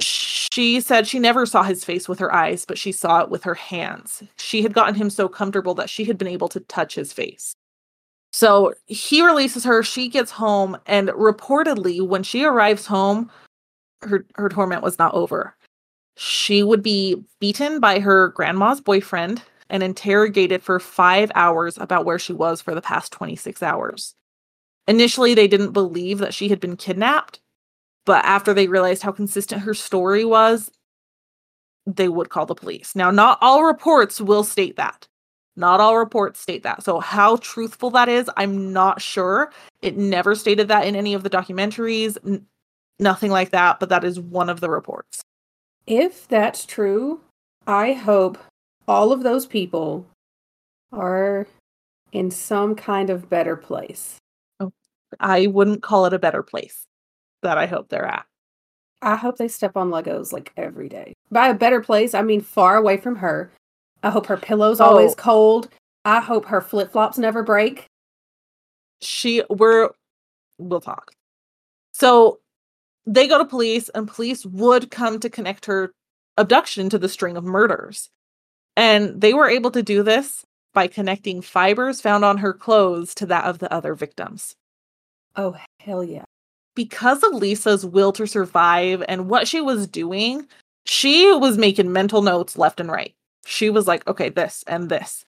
S1: she said she never saw his face with her eyes, but she saw it with her hands. She had gotten him so comfortable that she had been able to touch his face. So he releases her, she gets home, and reportedly, when she arrives home, her, her torment was not over. She would be beaten by her grandma's boyfriend and interrogated for five hours about where she was for the past 26 hours. Initially, they didn't believe that she had been kidnapped, but after they realized how consistent her story was, they would call the police. Now, not all reports will state that. Not all reports state that. So, how truthful that is, I'm not sure. It never stated that in any of the documentaries, n- nothing like that, but that is one of the reports.
S2: If that's true, I hope all of those people are in some kind of better place.
S1: Oh, I wouldn't call it a better place that I hope they're at.
S2: I hope they step on Legos like every day. By a better place, I mean far away from her. I hope her pillow's always
S1: Oh.
S2: cold. I hope her flip flops never break.
S1: She, we're, we'll talk. So they go to police, and police would come to connect her abduction to the string of murders. And they were able to do this by connecting fibers found on her clothes to that of the other victims.
S2: Oh, hell yeah.
S1: Because of Lisa's will to survive and what she was doing, she was making mental notes left and right. She was like, okay, this and this.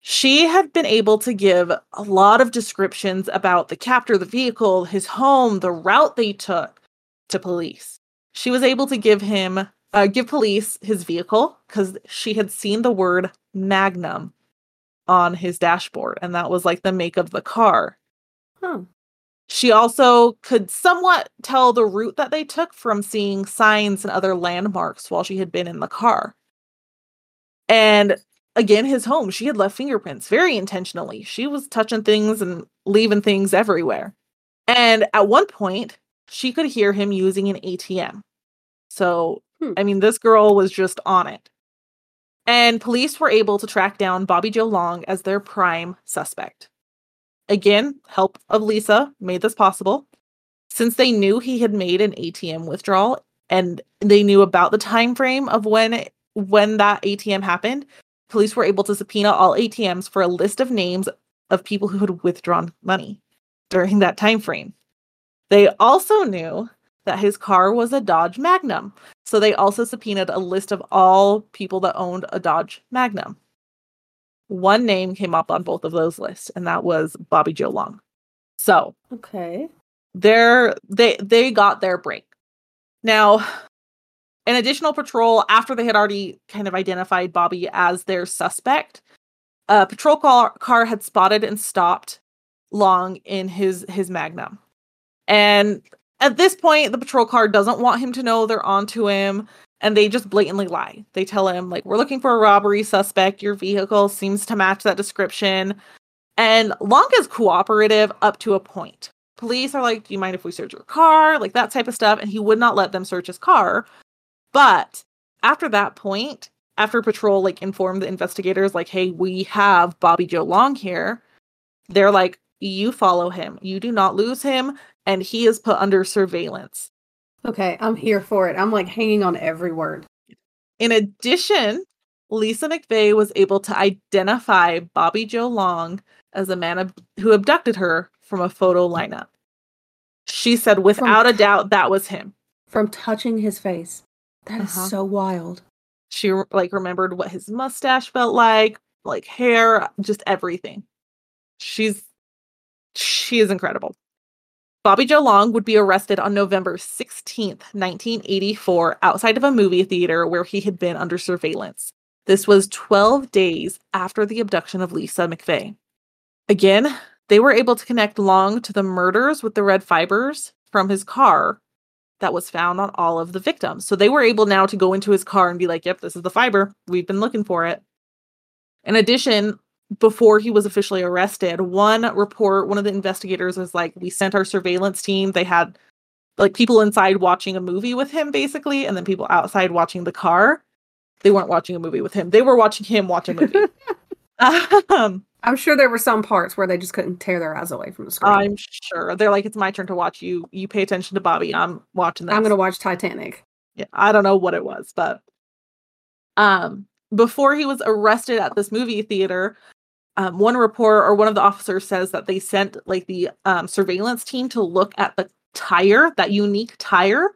S1: She had been able to give a lot of descriptions about the captor, the vehicle, his home, the route they took to police. She was able to give him, uh, give police his vehicle because she had seen the word Magnum on his dashboard, and that was like the make of the car.
S2: Huh.
S1: She also could somewhat tell the route that they took from seeing signs and other landmarks while she had been in the car. And again, his home, she had left fingerprints very intentionally. She was touching things and leaving things everywhere. And at one point, she could hear him using an ATM. So,
S2: Hmm.
S1: I mean, this girl was just on it. And police were able to track down Bobby Joe Long as their prime suspect. Again, help of Lisa made this possible. Since they knew he had made an ATM withdrawal and they knew about the time frame of when when that ATM happened, police were able to subpoena all ATMs for a list of names of people who had withdrawn money during that time frame. They also knew that his car was a Dodge Magnum, so they also subpoenaed a list of all people that owned a Dodge Magnum. One name came up on both of those lists, and that was Bobby Joe Long. So
S2: Okay.
S1: they're they they got their break. Now, an additional patrol after they had already kind of identified Bobby as their suspect, a patrol car, car had spotted and stopped Long in his his Magnum. And at this point, the patrol car doesn't want him to know they're onto him, and they just blatantly lie. They tell him like, "We're looking for a robbery suspect. Your vehicle seems to match that description." And Long is cooperative up to a point police are like, Do you mind if we search your car? Like that type of stuff. And he would not let them search his car. But after that point, after patrol like informed the investigators, like, hey, we have Bobby Joe Long here, they're like, you follow him. You do not lose him. And he is put under surveillance.
S2: Okay, I'm here for it. I'm like hanging on every word.
S1: In addition, Lisa McVey was able to identify Bobby Joe Long as a man ab- who abducted her from a photo lineup. She said, without a doubt, that was him.
S2: From touching his face. That is
S1: Uh-huh.
S2: so wild.
S1: She like remembered what his mustache felt like, like hair, just everything. She's she is incredible. Bobby Joe Long would be arrested on November 16th, 1984, outside of a movie theater where he had been under surveillance. This was 12 days after the abduction of Lisa McVey. Again, they were able to connect Long to the murders with the red fibers from his car that was found on all of the victims. So they were able now to go into his car and be like, yep, this is the fiber. We've been looking for it. In addition, before he was officially arrested, one report, one of the investigators was like, we sent our surveillance team. They had like people inside watching a movie with him, basically, and then people outside watching the car. They weren't watching a movie with him. They were watching him watch a movie. <laughs> um,
S2: I'm sure there were some parts where they just couldn't tear their eyes away from the screen.
S1: I'm sure they're like, it's my turn to watch you. You pay attention to Bobby. I'm watching this.
S2: I'm gonna watch Titanic.
S1: yeah, I don't know what it was, but um before he was arrested at this movie theater, um, one report or one of the officers says that they sent like the um, surveillance team to look at the tire, that unique tire.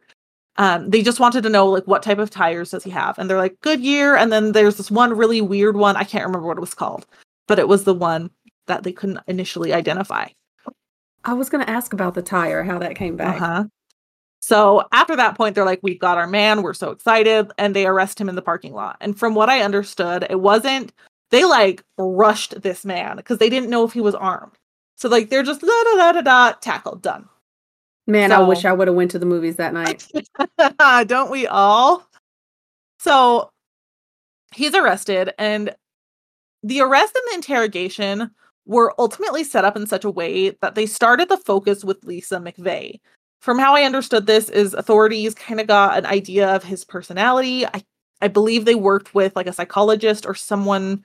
S1: Um, they just wanted to know like what type of tires does he have, and they're like Goodyear, and then there's this one really weird one. I can't remember what it was called, but it was the one that they couldn't initially identify.
S2: I was gonna ask about the tire, how that came back.
S1: Uh-huh. So after that point, they're like, We've got our man. We're so excited. And they arrest him in the parking lot. And from what I understood, it wasn't, they like rushed this man because they didn't know if he was armed. So like they're just da da da da da tackled, done.
S2: Man, I wish I would have went to the movies that night. <laughs>
S1: Don't we all? So he's arrested, and the arrest and the interrogation were ultimately set up in such a way that they started the focus with Lisa McVey. From how I understood this, is authorities kind of got an idea of his personality. I I believe they worked with like a psychologist or someone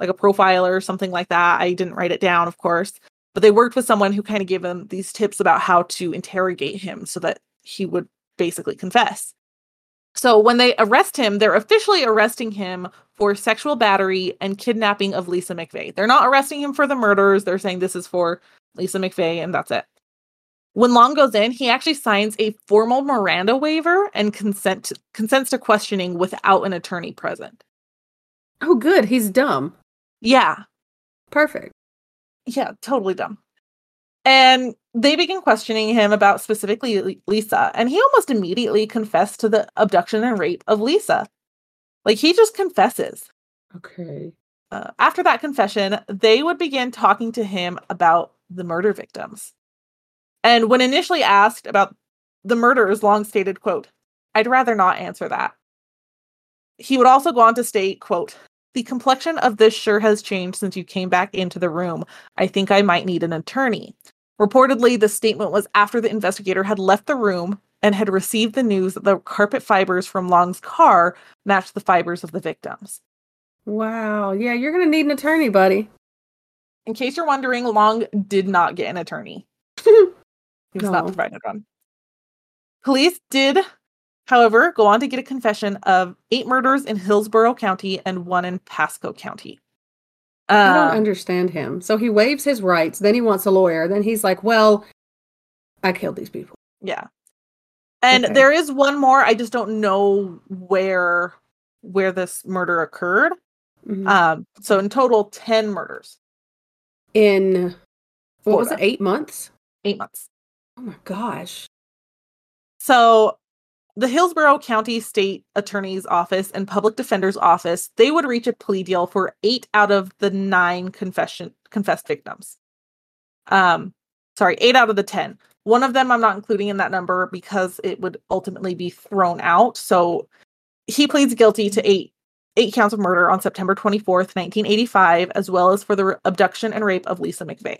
S1: like a profiler or something like that. I didn't write it down, of course, but they worked with someone who kind of gave them these tips about how to interrogate him so that he would basically confess. So when they arrest him, they're officially arresting him for sexual battery and kidnapping of Lisa McVey. They're not arresting him for the murders. They're saying this is for Lisa McVey and that's it. When Long goes in, he actually signs a formal Miranda waiver and consent consents to questioning without an attorney present.
S2: Oh, good. He's dumb.
S1: Yeah,
S2: Perfect.
S1: yeah, totally dumb. And they begin questioning him about specifically Lisa, and he almost immediately confessed to the abduction and rape of Lisa. Like he just confesses.
S2: Okay.
S1: Uh, after that confession, they would begin talking to him about the murder victims. And when initially asked about the murders, Long stated, quote, I'd rather not answer that. He would also go on to state, quote, the complexion of this sure has changed since you came back into the room. I think I might need an attorney. Reportedly, the statement was after the investigator had left the room and had received the news that the carpet fibers from Long's car matched the fibers of the victims.
S2: Wow. Yeah, you're going to need an attorney, buddy.
S1: In case you're wondering, Long did not get an attorney. <laughs> he was not
S2: No.
S1: provided one. Police did, however, go on to get a confession of eight murders in Hillsborough County and one in Pasco County.
S2: I don't
S1: Um,
S2: understand him. So he waives his rights, then he wants a lawyer, then he's like, "Well, I killed these people."
S1: Yeah. And
S2: Okay.
S1: there is one more. I just don't know where where this murder occurred.
S2: Mhm.
S1: Um, so in total, ten murders,
S2: In what was it? 8 months?
S1: eight months.
S2: Oh my gosh.
S1: So the Hillsborough County State Attorney's Office and Public Defender's Office, they would reach a plea deal for eight out of the nine confession confessed victims. Um, sorry, eight out of the ten. One of them I'm not including in that number because it would ultimately be thrown out. So he pleads guilty to eight eight counts of murder on September 24th, 1985, as well as for the abduction and rape of Lisa McVey.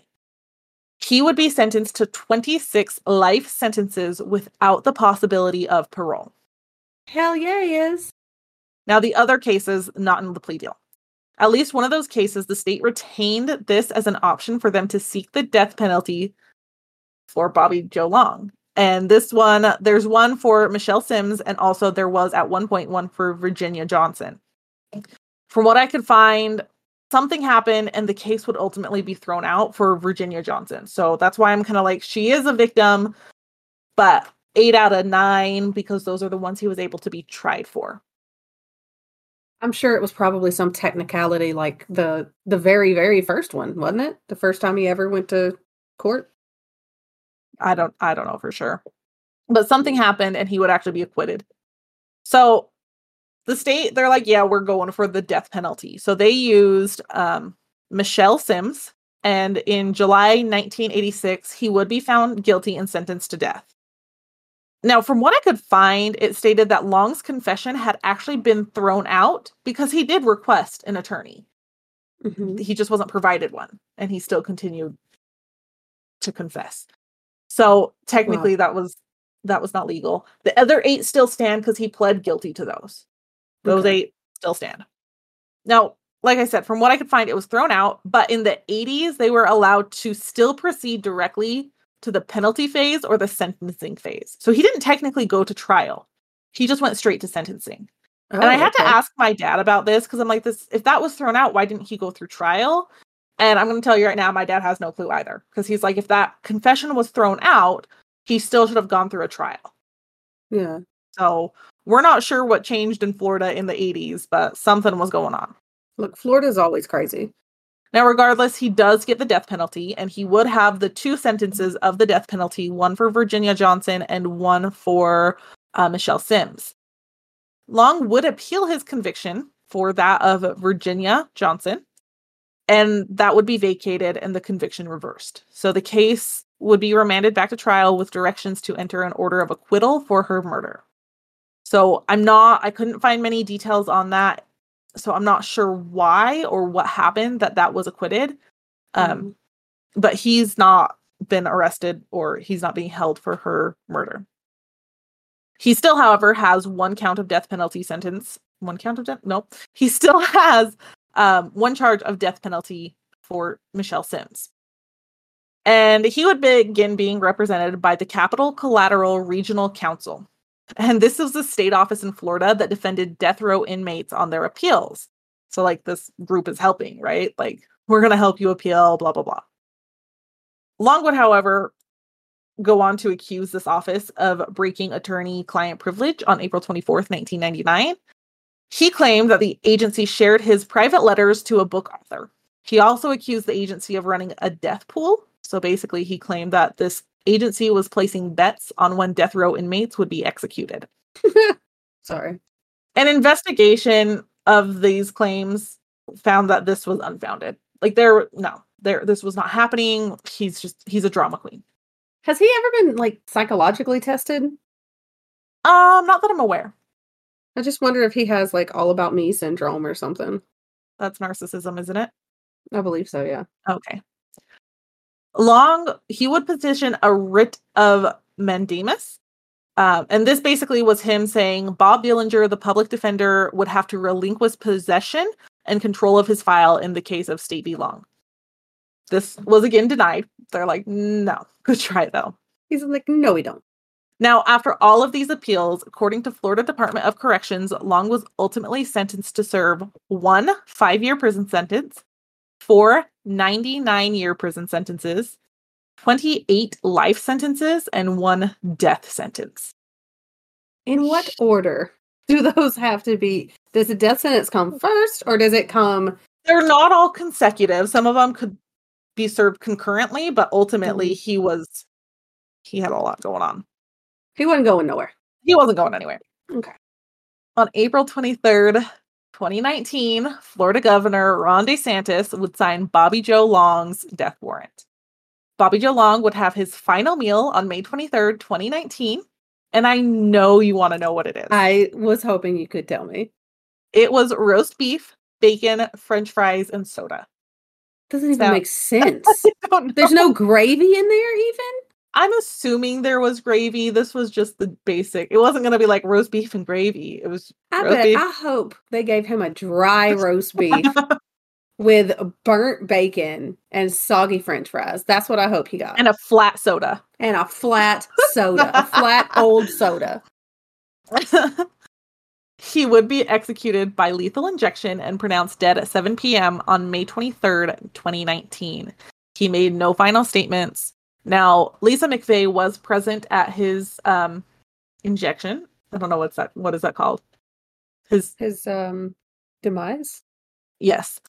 S1: He would be sentenced to 26 life sentences without the possibility of parole.
S2: Hell yeah, he is.
S1: Now, the other cases, not in the plea deal. At least one of those cases, the state retained this as an option for them to seek the death penalty for Bobby Joe Long. And this one, there's one for Michelle Sims, and also there was at one point one for Virginia Johnson. From what I could find, something happened and the case would ultimately be thrown out for Virginia Johnson. So that's why I'm kind of like, she is a victim, but eight out of nine, because those are the ones he was able to be tried for.
S2: I'm sure it was probably some technicality like the the very very first one, wasn't it? The first time he ever went to court.
S1: I don't I don't know for sure. But something happened and he would actually be acquitted. So the state they're like, yeah, we're going for the death penalty. So they used um Michelle Sims and in July 1986 he would be found guilty and sentenced to death. Now, from what I could find, it stated that Long's confession had actually been thrown out because he did request an attorney.
S2: Mhm.
S1: He just wasn't provided one and he still continued to confess. So technically that was that was not legal. The other eight still stand because he pled guilty to those. Those
S2: Okay.
S1: eight still stand. Now, like I said, from what I could find, it was thrown out, but in the 80s, they were allowed to still proceed directly to the penalty phase or the sentencing phase. So he didn't technically go to trial. He just went straight to sentencing. and I
S2: Oh,
S1: had to ask my dad about this because I'm like, this if that was thrown out, why didn't he go through trial? And I'm gonna tell you right now, my dad has no clue either. Because he's like, if that confession was thrown out, he still should have gone through a trial.
S2: Yeah.
S1: So we're not sure what changed in Florida in the 80s, but something was going on.
S2: Look, Florida's always crazy.
S1: Now, regardless, he does get the death penalty, and he would have the two sentences of the death penalty one for Virginia Johnson and one for uh, Michelle Sims. Long would appeal his conviction for that of Virginia Johnson, and that would be vacated and the conviction reversed. So the case would be remanded back to trial with directions to enter an order of acquittal for her murder. So I'm not, I couldn't find many details on that. So I'm not sure why or what happened that that was acquitted. Um,
S2: Mhm.
S1: but he's not been arrested or he's not being held for her murder. He still, however, has one count of death penalty sentence. One count of death? Nope. He still <laughs> has um, one charge of death penalty for Michelle Sims. And he would begin being represented by the Capital Collateral Regional Counsel. And this is a state office in Florida that defended death row inmates on their appeals. So, like, this group is helping, right? Like, we're going to help you appeal, blah, blah, blah. Long would, however, go on to accuse this office of breaking attorney client privilege on April 24th, 1999. He claimed that the agency shared his private letters to a book author. He also accused the agency of running a death pool. So basically, he claimed that this agency was placing bets on when death row inmates would be executed. <laughs>
S2: Sorry.
S1: An investigation of these claims found that this was unfounded. Like there, no, there, this was not happening. He's just he's a drama queen.
S2: Has he ever been like psychologically tested?
S1: Um, not that I'm aware.
S2: I just wonder if he has like all about me syndrome or something.
S1: That's narcissism, isn't it?
S2: I believe so, yeah.
S1: Okay. Long, he would petition a writ of mandamus. Um, and this basically was him saying Bob Dillinger, the public defender, would have to relinquish possession and control of his file in the case of State v. Long. This was again denied. They're like, no, good try though.
S2: He's like, no, we don't.
S1: Now, after all of these appeals, according to Florida Department of Corrections, Long was ultimately sentenced to serve one five year prison sentence, four 99 year prison sentences, 28 life sentences, and one death sentence.
S2: In what order do <laughs> those have to be? Does the death sentence come first or does it come?
S1: They're not all consecutive. Some of them could be served concurrently, but ultimately mm-hmm. he was he had a lot going on.
S2: He wasn't going nowhere.
S1: He wasn't going anywhere.
S2: Okay.
S1: On April 23rd, 2019, Florida Governor Ron DeSantis would sign Bobby Joe Long's death warrant. Bobby Joe Long would have his final meal on May 23rd, 2019. And I know you want to know what it is.
S2: I was hoping you could tell me.
S1: It was roast beef, bacon, french fries, and soda.
S2: Doesn't even
S1: So-
S2: make <laughs> sense. There's no gravy in there, even.
S1: I'm assuming there was gravy. This was just the basic. It wasn't going to be like roast beef and gravy. It was
S2: I bet.
S1: beef.
S2: I hope they gave him a dry <laughs> roast beef with burnt bacon and soggy French fries. That's what I hope he got.
S1: and a flat soda.
S2: and a flat soda, a <laughs> flat old soda. <laughs>
S1: he would be executed by lethal injection and pronounced dead at 7 p.m. on May 23rd, 2019. He made no final statements. Now, Lisa McVey was present at his um, injection. I don't know what's that. What is that called? His
S2: His um demise.
S1: yes.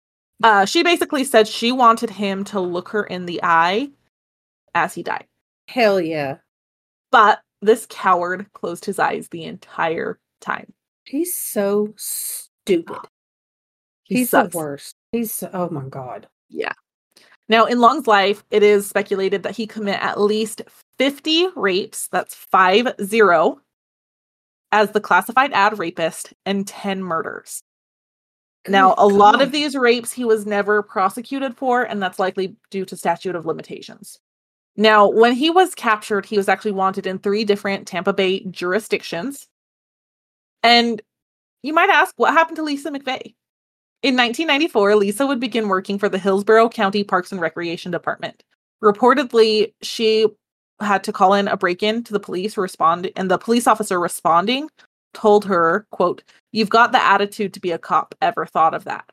S1: Uh, she basically said she wanted him to look her in the eye as he died.
S2: Hell yeah.
S1: But this coward closed his eyes the entire time.
S2: He's so stupid.
S1: He
S2: He's
S1: sucks.
S2: the worst. He's so- oh my god.
S1: Yeah. Now, in Long's life, it is speculated that he commit at least 50 rapes, that's five zero, as the classified ad rapist, and 10 murders. Now, a lot of these rapes he was never prosecuted for, and that's likely due to statute of limitations. Now, when he was captured, he was actually wanted in three different Tampa Bay jurisdictions. And you might ask, what happened to Lisa McVey? In 1994, Lisa would begin working for the Hillsborough County Parks and Recreation Department. Reportedly, she had to call in a break-in to the police respond and the police officer responding told her, quote, "You've got the attitude to be a cop. Ever thought of that?"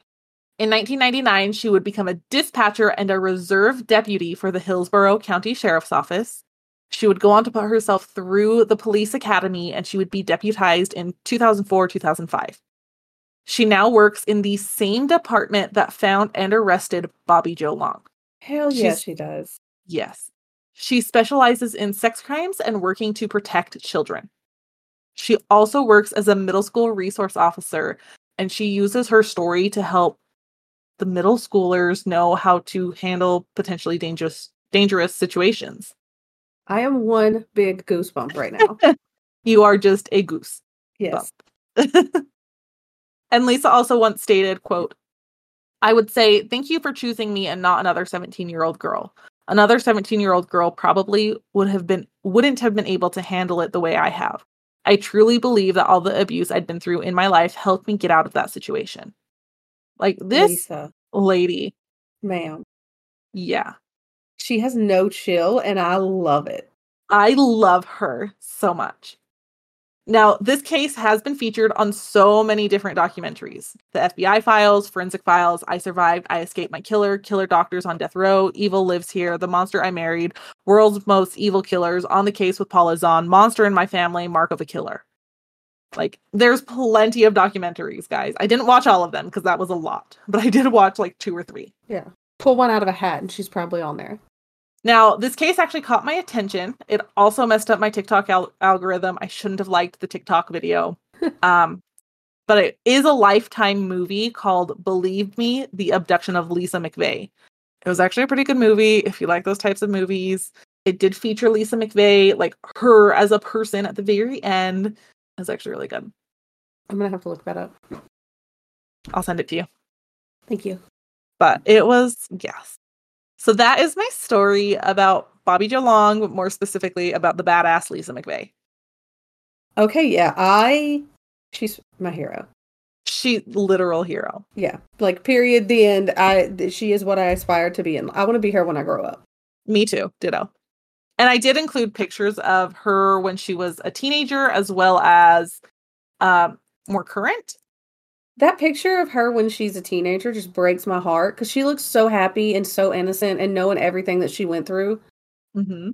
S1: In 1999, she would become a dispatcher and a reserve deputy for the Hillsborough County Sheriff's Office. She would go on to put herself through the police academy and she would be deputized in 2004 2005. She now works in the same department that found and arrested Bobby Joe Long.
S2: Hell yeah,
S1: She's-
S2: she does.
S1: Yes. She specializes in sex crimes and working to protect children. She also works as a middle school resource officer and she uses her story to help the middle schoolers know how to handle potentially dangerous dangerous situations.
S2: I am one big goosebump right now. <laughs>
S1: You are just a goose.
S2: yes. <laughs>
S1: and Lisa also once stated, quote, I would say, thank you for choosing me and not another 17 year old girl. Another 17 year old girl probably would have been wouldn't have been able to handle it the way I have. I truly believe that all the abuse I'd been through in my life helped me get out of that situation. Like this
S2: Lisa,
S1: lady,
S2: ma'am.
S1: yeah.
S2: She has no chill and I love it.
S1: I love her so much. Now, this case has been featured on so many different documentaries the FBI files, forensic files, I Survived, I Escaped My Killer, Killer Doctors on Death Row, Evil Lives Here, The Monster I Married, World's Most Evil Killers, On the Case with Paula Zahn, Monster in My Family, Mark of a Killer. Like, there's plenty of documentaries, guys. I didn't watch all of them because that was a lot, but I did watch like two or three.
S2: Yeah. Pull one out of a hat and she's probably on there.
S1: Now, this case actually caught my attention. It also messed up my TikTok al- algorithm. I shouldn't have liked the TikTok video. <laughs> um, but it is a lifetime movie called Believe Me, The Abduction of Lisa McVey. It was actually a pretty good movie if you like those types of movies. It did feature Lisa McVey, like her as a person at the very end. It was actually really good.
S2: I'm gonna have to look that up.
S1: I'll send it to you.
S2: Thank you.
S1: But it was, yes. So that is my story about Bobby Joe Long, but more specifically about the badass Lisa McVey.
S2: Okay, yeah, I she's my hero.
S1: She literal hero.
S2: Yeah, like period. The end. I she is what I aspire to be, and I want to be her when I grow up.
S1: Me too. Ditto. And I did include pictures of her when she was a teenager, as well as um, more current.
S2: That picture of her when she's a teenager just breaks my heart because she looks so happy and so innocent and knowing everything that she went through.
S1: Mm-hmm.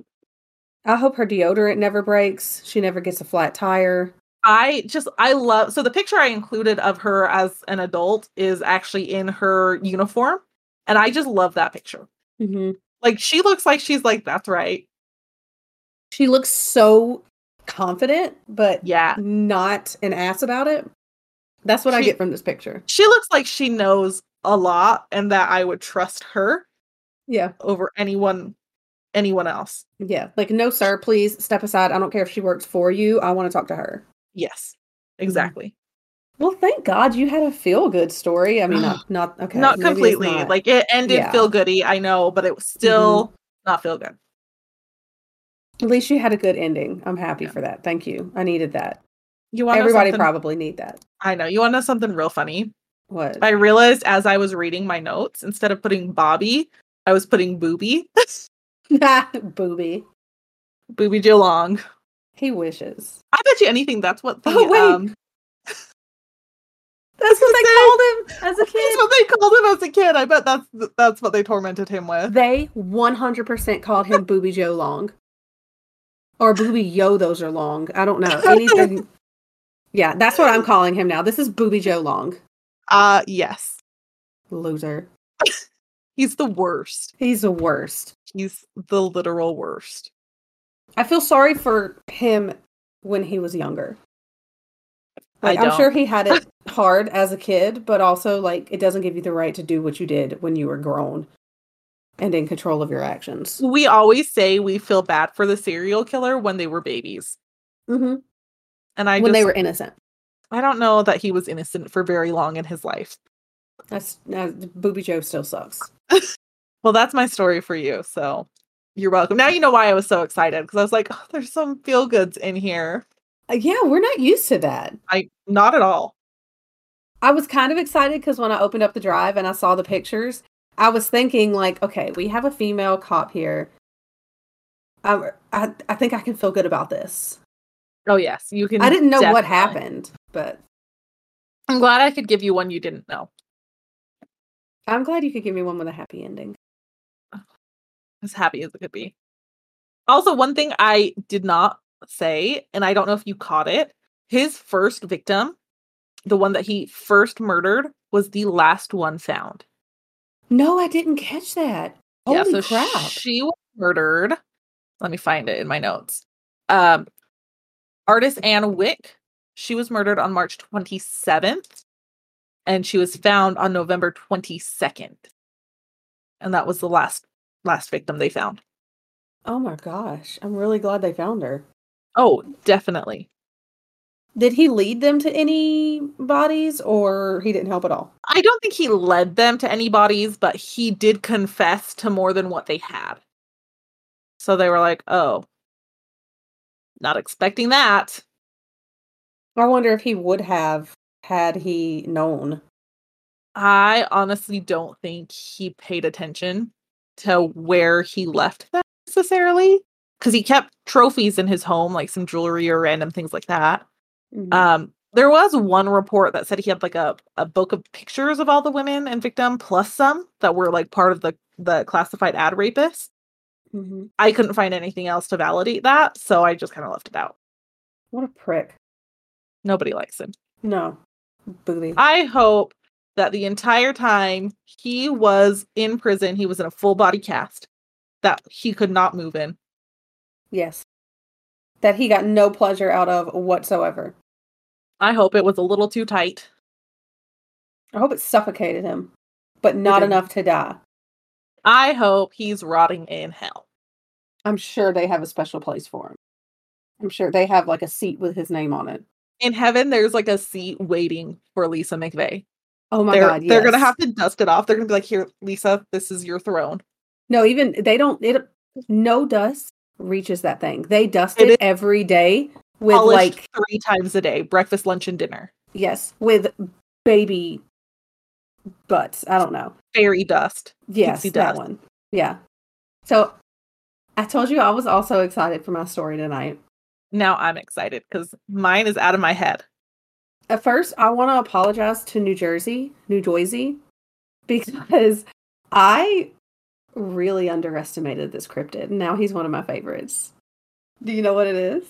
S2: I hope her deodorant never breaks. She never gets a flat tire.
S1: I just I love so the picture I included of her as an adult is actually in her uniform, and I just love that picture.
S2: Mm-hmm.
S1: Like she looks like she's like that's right.
S2: She looks so confident, but
S1: Yeah,
S2: not an ass about it. That's what I get from this picture.
S1: she looks like she knows a lot, and that I would trust her
S2: Yeah.
S1: over anyone anyone else.
S2: Yeah. Like, no, sir, please step aside. I don't care if she works for you. I want to talk to her.
S1: Yes, mm-hmm. exactly.
S2: Well, thank God you had a feel good story. I mean, not, <sighs> not okay.
S1: not completely.
S2: not.
S1: Like it ended
S2: Yeah.
S1: feel goody, I know, but it was still mm-hmm. not feel good.
S2: at least you had a good ending. I'm happy
S1: Yeah.
S2: for that. Thank you. I needed that.
S1: You want
S2: Everybody probably need that.
S1: I know. You want to know something real funny?
S2: What?
S1: I realized as I was reading my notes, instead of putting Bobby, I was putting Booby. <laughs>
S2: Booby.
S1: Booby Joe Long.
S2: He wishes.
S1: I bet you anything that's what the
S2: Oh, wait.
S1: um <laughs>
S2: That's what they called him <laughs> as a kid.
S1: that's what they called him as a kid. I bet that's that's what they tormented him with.
S2: They 100% called him Booby Joe Long. Or Booby Yo, those are long. I don't know. Anything. Yeah, that's what I'm calling him now. This is Booby Joe Long.
S1: Uh yes.
S2: Loser. <laughs>
S1: He's the worst.
S2: He's the worst.
S1: He's the literal worst.
S2: I feel sorry for him when he was younger. Like, I'm sure he had it <laughs> hard as a kid, but also like it doesn't give you the right to do what you did when you were grown and in control of your actions.
S1: We always say we feel bad for the serial killer when they were babies.
S2: hmm
S1: And I
S2: when
S1: just
S2: they were innocent.
S1: I don't know that he was innocent for very long in his life.
S2: That's uh, Booby Joe still sucks. <laughs>
S1: Well, that's my story for you. So you're welcome. Now you know why I was so excited because I was like, oh, there's some feel goods in here.
S2: Uh, yeah, we're not used to that.
S1: I not at all.
S2: I was kind of excited because when I opened up the drive and I saw the pictures, I was thinking like, okay, we have a female cop here. I, I, I think I can feel good about this.
S1: Oh yes, you can.
S2: I didn't know what happened, but
S1: I'm glad I could give you one you didn't know.
S2: I'm glad you could give me one with a happy ending. <sighs>
S1: As happy as it could be. Also, one thing I did not say, and I don't know if you caught it, his first victim, the one that he first murdered, was the last one found.
S2: No, I didn't catch that. Holy crap.
S1: She was murdered. Let me find it in my notes. Um, Artiss Anne Wick. She was murdered on March 27th, and she was found on November 22nd. And that was the last last victim they found.
S2: oh my gosh. I'm really glad they found her.
S1: Oh, definitely.
S2: Did he lead them to any bodies or he didn't help at all?
S1: I don't think he led them to any bodies, but he did confess to more than what they had. So they were like, "Oh, not expecting that."
S2: I wonder if he would have had he known.
S1: I honestly don't think he paid attention to where he left them necessarily because he kept trophies in his home, like some jewelry or random things like that.
S2: Mhm.
S1: Um, there was one report that said he had like a, a book of pictures of all the women and victim plus some that were like part of the the classified ad rapists.
S2: Mhm.
S1: I couldn't find anything else to validate that, so I just kind of left it out.
S2: What a prick.
S1: Nobody likes him.
S2: No. Booby.
S1: I hope that the entire time he was in prison, he was in a full body cast that he could not move in.
S2: yes. That he got no pleasure out of whatsoever.
S1: I hope it was a little too tight.
S2: I hope it suffocated him, but
S1: didn't.
S2: enough to die.
S1: I hope he's rotting in hell.
S2: I'm sure they have a special place for him. I'm sure they have like a seat with his name on it.
S1: In heaven, there's like a seat waiting for Lisa McVey.
S2: Oh my
S1: they're
S2: god,
S1: they're gonna have to dust it off. They're gonna be like, "Here, Lisa, this is your throne."
S2: No, even they don't. It no dust reaches that thing. They dust
S1: It
S2: it, every day with like
S1: three times a day, breakfast, lunch, and dinner.
S2: yes, with baby butts. I don't know.
S1: Fairy dust.
S2: Yes,
S1: Pixie
S2: that
S1: dust.
S2: one. Yeah. So I told you I was also excited for my story tonight.
S1: Now I'm excited because mine is out of my head.
S2: At first, I want to apologize to New Jersey, New Jersey, because I really underestimated this cryptid. Now he's one of my favorites. Do you know what it is?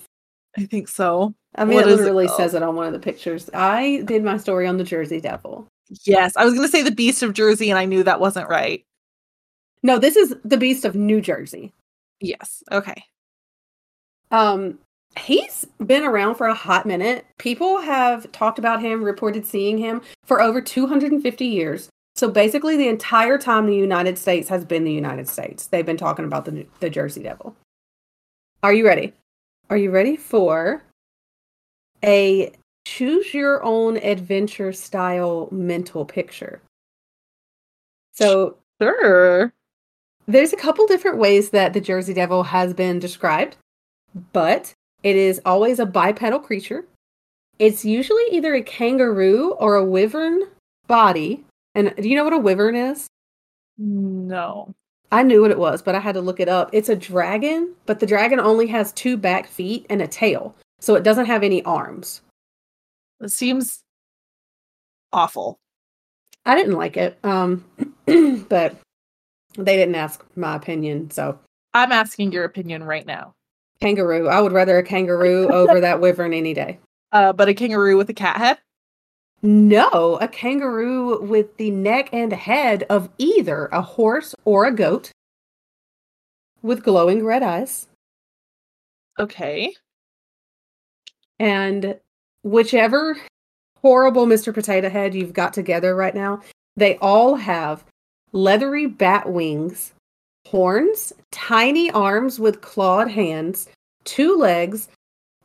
S1: I think so.
S2: I mean,
S1: What
S2: it literally
S1: called?
S2: says it on one of the pictures. I did my story on the Jersey Devil.
S1: Yes, I was going to say the Beast of Jersey, and I knew that wasn't right.
S2: No, this is the Beast of New Jersey.
S1: Yes. Okay.
S2: Um, he's been around for a hot minute. People have talked about him, reported seeing him for over 250 years. So basically, the entire time the United States has been the United States, they've been talking about the the Jersey Devil. Are you ready? Are you ready for a choose your own adventure style mental picture? So
S1: Sure.
S2: there's a couple different ways that the Jersey Devil has been described, but it is always a bipedal creature. It's usually either a kangaroo or a wyvern body. And do you know what a wyvern is?
S1: No.
S2: I knew what it was, but I had to look it up. It's a dragon, but the dragon only has two back feet and a tail, so it doesn't have any arms.
S1: It seems awful.
S2: I didn't like it, um, <clears throat> but they didn't ask my opinion, so
S1: I'm asking your opinion right now.
S2: kangaroo. I would rather a kangaroo <laughs> over that wyvern any day.
S1: Uh, but a kangaroo with a cat head?
S2: No, a kangaroo with the neck and head of either a horse or a goat with glowing red eyes.
S1: Okay.
S2: And whichever horrible Mr. Potato Head you've got together right now, they all have leathery bat wings, horns, tiny arms with clawed hands, two legs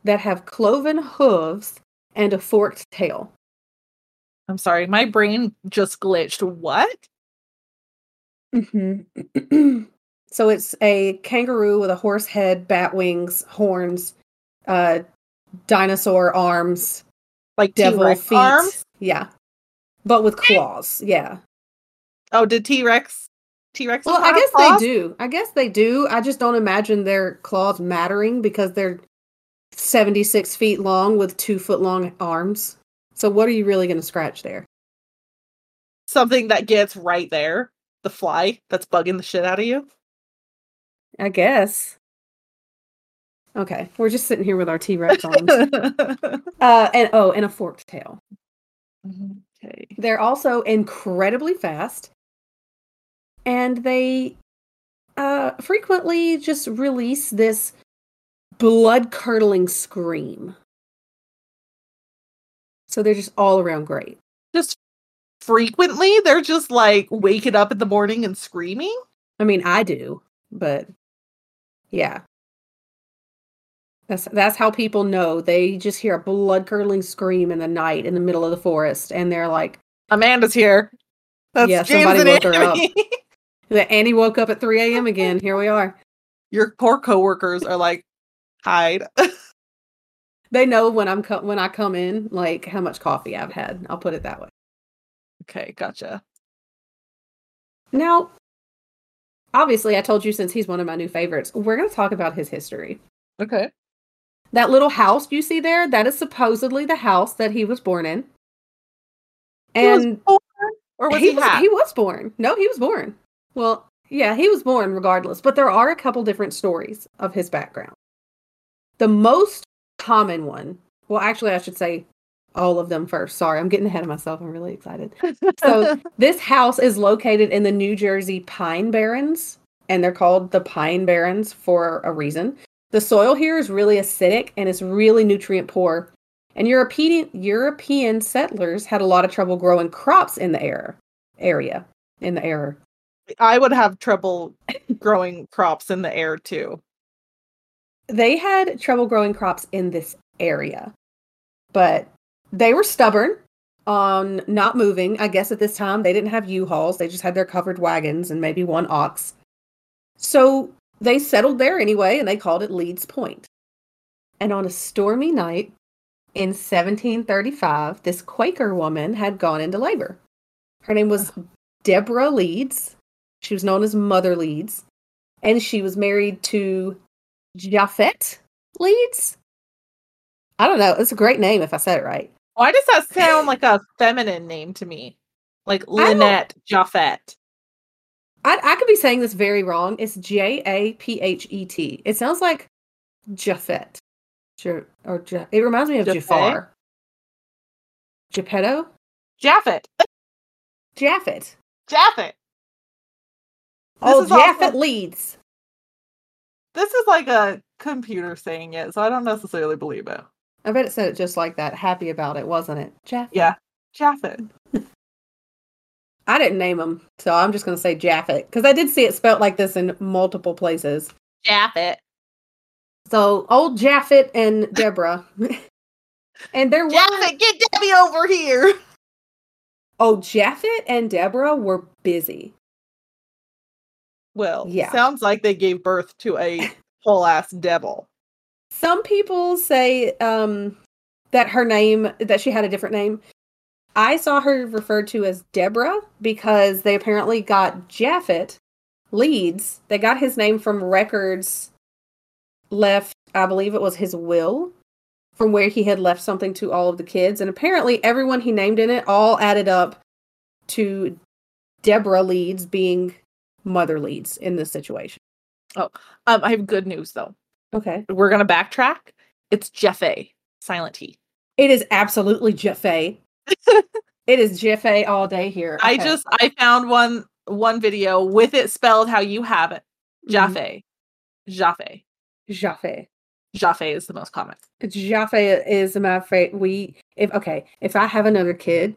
S2: that have cloven hooves, and a forked tail.
S1: I'm sorry. My brain just glitched. What?
S2: Mm-hmm. <clears throat> so it's a kangaroo with a horse head, bat wings, horns, uh, dinosaur arms,
S1: Like
S2: devil feet.
S1: arms?
S2: Yeah, but with claws. Yeah.
S1: Oh, did T Rex? T Rex?
S2: Well, I guess they do. I guess they do. I just don't imagine their claws mattering because they're seventy-six feet long with two foot long arms. So what are you really going to scratch there?
S1: Something that gets right there. The fly that's bugging the shit out of you.
S2: I guess. Okay, we're just sitting here with our T Rex arms. <laughs> uh, and oh, and a forked tail.
S1: okay.
S2: They're also incredibly fast, and they uh, frequently just release this blood curdling scream. So they're just all around great.
S1: Just frequently, they're just like waking up in the morning and screaming.
S2: I mean, I do, but yeah. That's that's how people know. They just hear a blood curdling scream in the night in the middle of the forest, and they're like,
S1: Amanda's here. That's
S2: Yeah,
S1: James
S2: somebody
S1: and
S2: woke her up.
S1: Annie. <laughs>
S2: "The Annie woke up at 3 a.m. again. Here we are."
S1: Your poor coworkers are like, hide. <laughs>
S2: They know when I'm co- when I come in, like how much coffee I've had. I'll put it that way.
S1: okay, gotcha.
S2: Now, obviously, I told you since he's one of my new favorites, we're going to talk about his history.
S1: Okay.
S2: That little house you see there, that is supposedly the house that he was born in.
S1: He was
S2: And
S1: born, or was he,
S2: was, he was born. No, he was born. Well, yeah, he was born regardless, but there are a couple different stories of his background. The most common one, well, actually, I should say all of them first. Sorry, I'm getting ahead of myself. I'm really excited. So, <laughs> this house is located in the New Jersey Pine Barrens, and they're called the Pine Barrens for a reason. The soil here is really acidic and it's really nutrient poor. And European European settlers had a lot of trouble growing crops in the air area in the air.
S1: I would have trouble growing crops in the air too.
S2: They had trouble growing crops in this area, but they were stubborn on not moving. I guess at this time they didn't have U-Hauls; they just had their covered wagons and maybe one ox. So they settled there anyway, and they called it Leeds Point. And on a stormy night in 1735, this Quaker woman had gone into labor. Her name was uh-huh. Deborah Leeds. She was known as Mother Leeds. And she was married to Japhet Leeds. I don't know. It's a great name if I said it right.
S1: Why does that sound like a feminine name to me? Like Lynette Jaffet.
S2: I, I could be saying this very wrong. It's J A P H E T. It sounds like Japhet. Ja- or ja- it reminds me of
S1: Japhet?
S2: Jafar. Geppetto?
S1: Jaffet.
S2: Japhet.
S1: Jaffet.
S2: Oh,
S1: is also-
S2: Leeds.
S1: This is like a computer saying it, so I don't necessarily believe it.
S2: I bet it said it just like that. Happy about it, wasn't it? Japhet.
S1: Yeah. Jaffet.
S2: I didn't name him, so I'm just going to say Japhet because I did see it spelt like this in multiple places.
S1: Jaffet.
S2: So old Japhet and <laughs> Deborah, and there were
S1: Jaffet, get Debbie over here.
S2: oh Japhet and Deborah were busy.
S1: Well,
S2: Yeah.
S1: sounds like they gave birth to a <laughs> whole ass devil.
S2: Some people say um, that her name that she had a different name. I saw her referred to as Deborah because they apparently got Japhet Leeds. They got his name from records left, I believe it was his will, from where he had left something to all of the kids. And apparently everyone he named in it all added up to Deborah Leeds being Mother Leeds in this situation.
S1: Oh, um, I have good news though.
S2: Okay.
S1: We're gonna backtrack. It's Jeffe, silent T.
S2: It is absolutely Jaffe. It is Jaffe all day here.
S1: I just I found one one video with it spelled how you have it.
S2: Mhm.
S1: Jaffe. Jaffe.
S2: Jaffe.
S1: Jaffe is the most common.
S2: Jaffe is my favorite. We if okay, if I have another kid,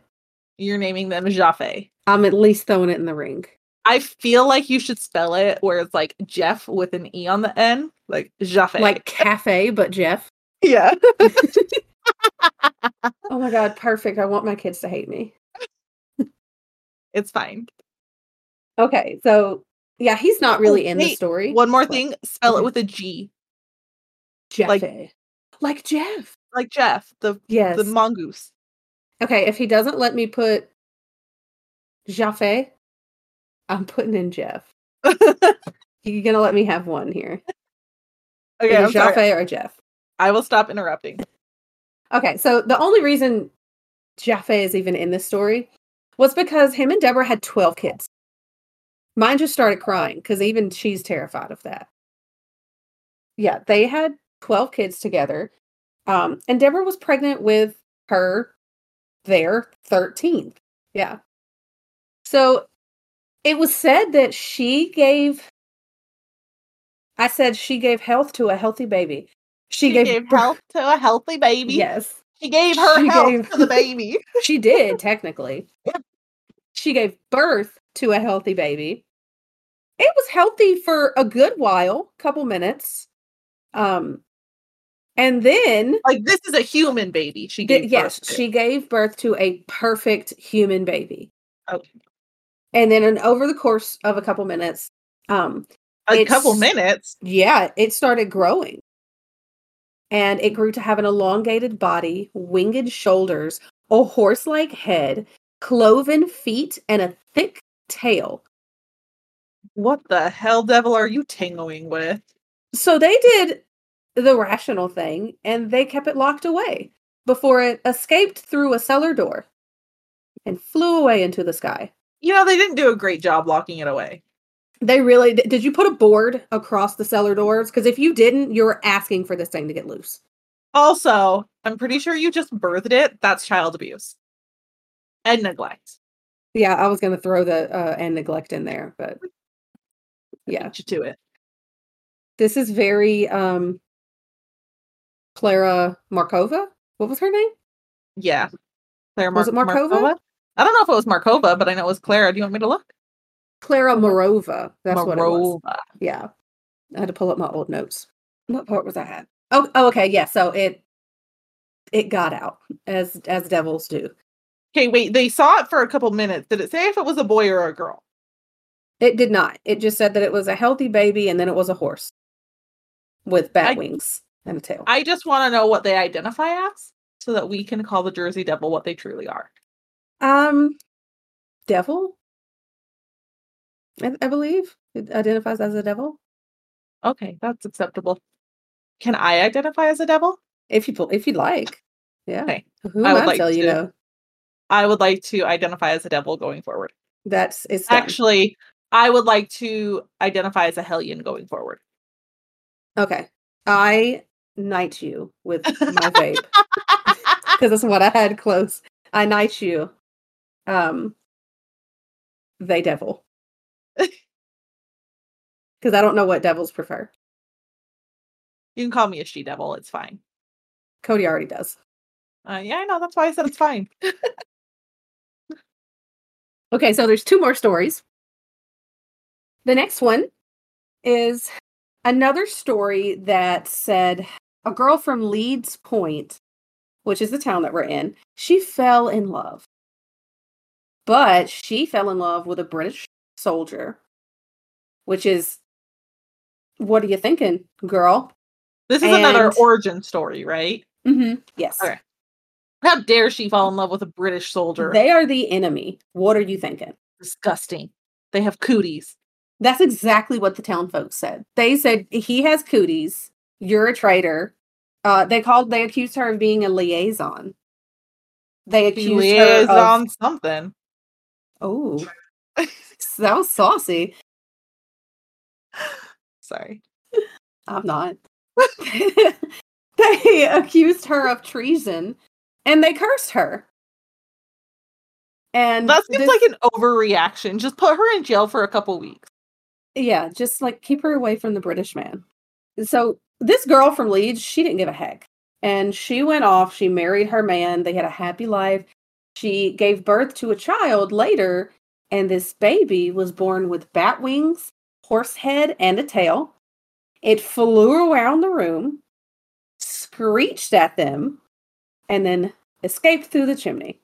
S1: You're naming them Jaffe.
S2: I'm at least throwing it in the ring.
S1: I feel like you should spell it where it's like Jeff with an E on the end. Like Jaffe.
S2: Like cafe, but Jeff. <laughs>
S1: yeah. <laughs>
S2: Oh my god, perfect. I want my kids to hate me.
S1: It's fine.
S2: Okay, so yeah, he's not oh, really
S1: Oh,
S2: in the story.
S1: One more
S2: What?
S1: thing, spell
S2: Okay.
S1: it mm-hmm. with a G.
S2: Jaffe.
S1: like- eh,
S2: like Jeff.
S1: Like Jeff, the
S2: Yes.
S1: the mongoose.
S2: okay, if he doesn't let me put Jaffe, eh, I'm putting in Jeff. <laughs> You're gonna let me have one here.
S1: Sorry.
S2: Jaffe eh or Jeff.
S1: I will stop interrupting.
S2: Okay, so the only reason Jaffe is even in this story was because him and Deborah had 12 kids. Mine just started crying because even she's terrified of that. Yeah, they had 12 kids together. Um, and Deborah was pregnant with her their 13th. Yeah. So it was said that she gave I said she gave health to a healthy baby. She,
S1: She
S2: gave,
S1: gave
S2: birth-
S1: health to a healthy baby.
S2: Yes.
S1: She gave her
S2: She
S1: health
S2: gave-
S1: to the baby. <laughs>
S2: She did, technically. She gave birth to a healthy baby. It was healthy for a good while, couple minutes. Um and then
S1: like this is a human baby. She
S2: Th-
S1: gave
S2: yes,
S1: birth to.
S2: she gave birth to a perfect human baby.
S1: Okay.
S2: And then, and over the course of a couple minutes, um,
S1: a couple minutes.
S2: yeah, it started growing, and it grew to have an elongated body, winged shoulders, a horse-like head, cloven feet, and a thick tail.
S1: What the hell devil are you tangoing with?
S2: So they did the rational thing, and they kept it locked away before it escaped through a cellar door and flew away into the sky.
S1: You know, they didn't do a great job locking it away.
S2: They really did. You put a board across the cellar doors? Because if you didn't, you're asking for this thing to get loose.
S1: Also, I'm pretty sure you just birthed it. That's child abuse and neglect.
S2: Yeah, I was going to throw the uh, and neglect in there, but yeah,
S1: you to it.
S2: this is very um Clara Markova. What was her name?
S1: Yeah. Claire
S2: Was it Markova?
S1: I don't know if it was Markova, but I know it was Clara. Do you want me to look?
S2: Clara Morova. That's what it was. Yeah, I had to pull up my old notes. What part was I at? Oh, oh, okay, yeah. So it it got out as as devils do.
S1: Okay, wait. They saw it for a couple minutes. Did it say if it was a boy or a girl?
S2: It did not. It just said that it was a healthy baby and then it was a horse with bat
S1: I-
S2: wings and a tail.
S1: I just want to know what they identify as so that we can call the Jersey Devil what they truly are.
S2: um, devil. I, I believe it identifies as a devil.
S1: Okay, that's acceptable. Can I identify as a devil?
S2: If you if you'd like, yeah.
S1: Okay.
S2: Who
S1: I would like
S2: tell you
S1: to.
S2: know?
S1: I would like to identify as a devil going forward.
S2: That's it's done.
S1: Actually, I would like to identify as a Hellion going forward.
S2: okay. I knight you with my vape <laughs> because that's what I had close. I knight you. Um, they devil. Because I don't know what devils prefer.
S1: You can call me a she devil. It's fine.
S2: Cody already does.
S1: Uh, yeah, I know. That's why I said it's fine. <laughs>
S2: Okay, so there's two more stories. The next one is another story that said a girl from Leeds Point, which is the town that we're in, she fell in love. But she fell in love with a British soldier, which is what are you thinking, girl?
S1: This is another origin story, right?
S2: Mm-hmm. Yes.
S1: Okay. How dare she fall in love with a British soldier?
S2: They are the enemy. What are you thinking?
S1: Disgusting. They have cooties.
S2: That's exactly what the town folks said. They said he has cooties. You're a traitor. Uh, they called. They accused her of being a liaison. They accused
S1: liaison
S2: her of.
S1: something.
S2: Oh, that was saucy.
S1: Sorry.
S2: I'm not. <laughs> they accused her of treason, and they cursed her. And
S1: That seems
S2: this-
S1: like an overreaction. Just put her in jail for a couple weeks.
S2: Yeah, just like keep her away from the British man. So this girl from Leeds, she didn't give a heck. And she went off, she married her man, they had a happy life. She gave birth to a child later, and this baby was born with bat wings, horse head, and a tail. It flew around the room, screeched at them, and then escaped through the chimney.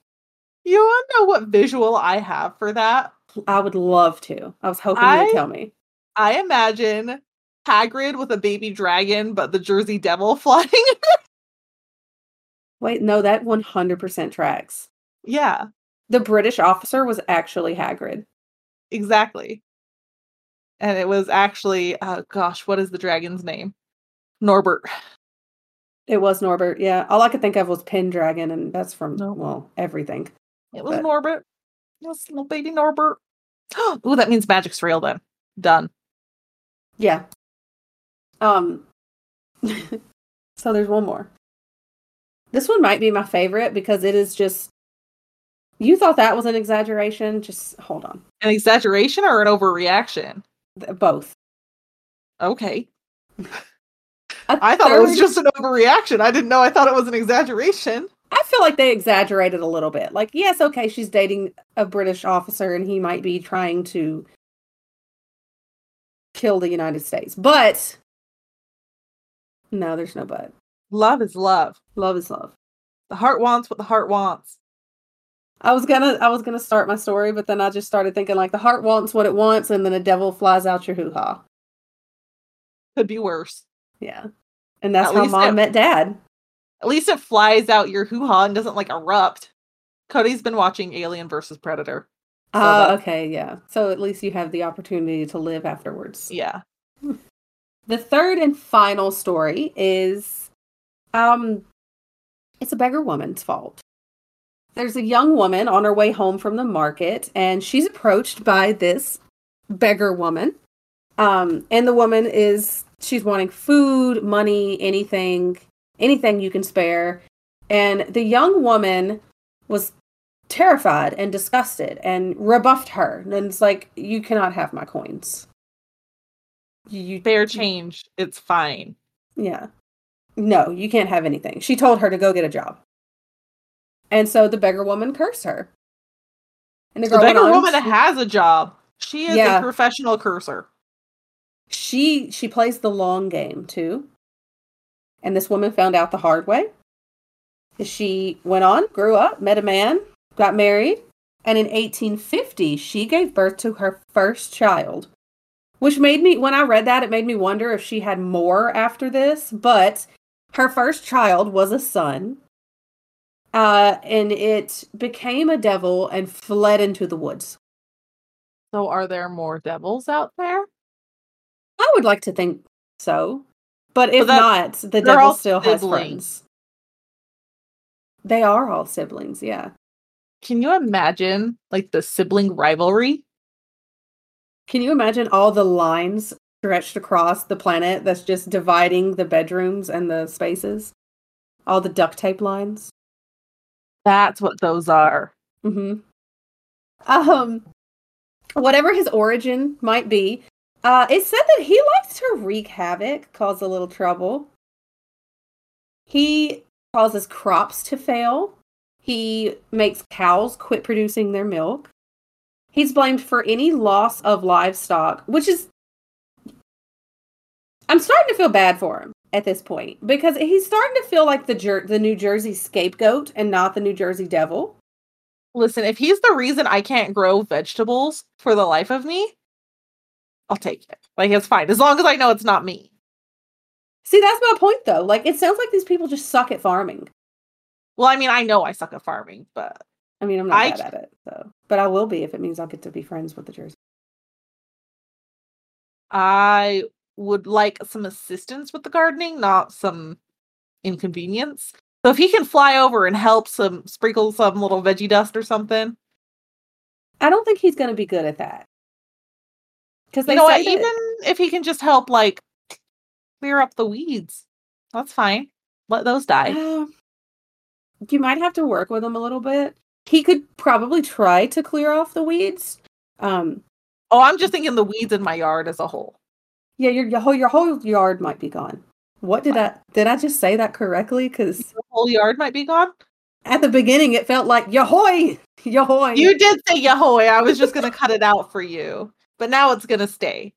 S1: You want to know what visual I have for that?
S2: I would love to. I was hoping you'd tell me.
S1: I imagine Hagrid with a baby dragon, but the Jersey Devil <laughs> flying.
S2: Wait, no, that 100% tracks.
S1: yeah,
S2: The British officer was actually Hagrid.
S1: exactly. And it was actually, oh gosh, what is the dragon's name? Norbert.
S2: It was Norbert, yeah. All I could think of was Pendragon, and that's from,
S1: No.
S2: well, everything.
S1: It was
S2: But-
S1: Norbert. Yes, little baby Norbert. <gasps> oh, that means magic's real then. Done.
S2: Yeah. Um, <laughs> so there's one more. This one might be my favorite because it is just. You thought that was an exaggeration? Just hold on.
S1: An exaggeration or an overreaction?
S2: Th- Both.
S1: Okay. I thought it was just an overreaction. I didn't know I thought it was an exaggeration.
S2: I feel like they exaggerated a little bit. Like, yes, okay, she's dating a British officer and he might be trying to kill the United States. But no, there's no but.
S1: Love is love.
S2: Love is love.
S1: The heart wants what the heart wants.
S2: I was gonna I was gonna start my story, but then I just started thinking like the heart wants what it wants, and then a devil flies out your hoo ha.
S1: Could be worse.
S2: Yeah. And that's
S1: At
S2: how mom
S1: it-
S2: met dad.
S1: At least it flies out your hoo ha and doesn't like erupt. Cody's been watching Alien versus Predator. So that-
S2: okay, yeah. So at least you have the opportunity to live afterwards.
S1: Yeah.
S2: The third and final story is um it's a beggar woman's fault. There's a young woman on her way home from the market and she's approached by this beggar woman. Um and the woman is she's wanting food, money, anything, anything you can spare. And the young woman was terrified and disgusted and rebuffed her. And it's like you cannot have my coins. You,
S1: Fair change. It's fine.
S2: yeah. No, you can't have anything. She told her to go get a job. And so the beggar woman cursed her. And the
S1: The beggar
S2: on,
S1: woman
S2: she-
S1: has a job. She is
S2: Yeah.
S1: a professional cursor.
S2: she she plays the long game too. And this woman found out the hard way. She went on, grew up, met a man, got married, And in 1850, she gave birth to her first child, which made me, when I read that, it made me wonder if she had more after this. But her first child was a son. Uh, and it became a devil and fled into the woods.
S1: So, are there more devils out there?
S2: I would like to think so. But if not, the devil still has friends. They are all siblings, yeah.
S1: Can you imagine like the sibling rivalry?
S2: Can you imagine all the lines stretched across the planet that's just dividing the bedrooms and the spaces? All the duct tape lines?
S1: That's what those are.
S2: Mm-hmm. Um, whatever his origin might be, uh, it said that he likes to wreak havoc, cause a little trouble. He causes crops to fail. He makes cows quit producing their milk. He's blamed for any loss of livestock, which is. I'm starting to feel bad for him at this point because he's starting to feel like the Jer- the New Jersey scapegoat and not the New Jersey devil.
S1: Listen, if he's the reason I can't grow vegetables for the life of me, I'll take it. Like it's fine as long as I know it's not me.
S2: See, that's my point though. Like it sounds like these people just suck at farming.
S1: Well, I mean, I know I suck at farming, but
S2: I mean, I'm not
S1: I
S2: bad at it, so but I will be if it means I'll get to be friends with the Jersey.
S1: I would like some assistance with the gardening, not some inconvenience. So if he can fly over and help some sprinkle some little veggie dust or something,
S2: I don't think he's going to be good at that. Because they
S1: you know what?
S2: that-
S1: Even if he can just help, like clear up the weeds, that's fine. Let those die.
S2: Uh, you might have to work with him a little bit. He could probably try to clear off the weeds. Um,
S1: Oh, I'm just thinking the weeds in my yard as a whole.
S2: Yeah, your your whole your whole yard might be gone. What did I did I just say that correctly? Because
S1: The whole yard might be gone.
S2: at the beginning it felt like yahoy, <laughs> yahoy.
S1: You did say Yahoy. I was just gonna cut it out for you, but now it's gonna stay.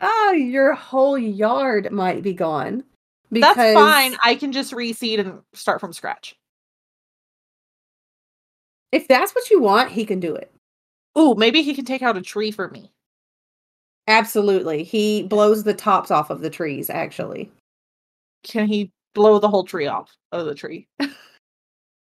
S2: ah, your whole yard might be gone.
S1: That's fine. I can just reseed and start from scratch.
S2: If that's what you want, he can do it.
S1: Ooh, maybe he can take out a tree for me.
S2: Absolutely. He blows the tops off of the trees, actually.
S1: Can he blow the whole tree off of the tree? <laughs>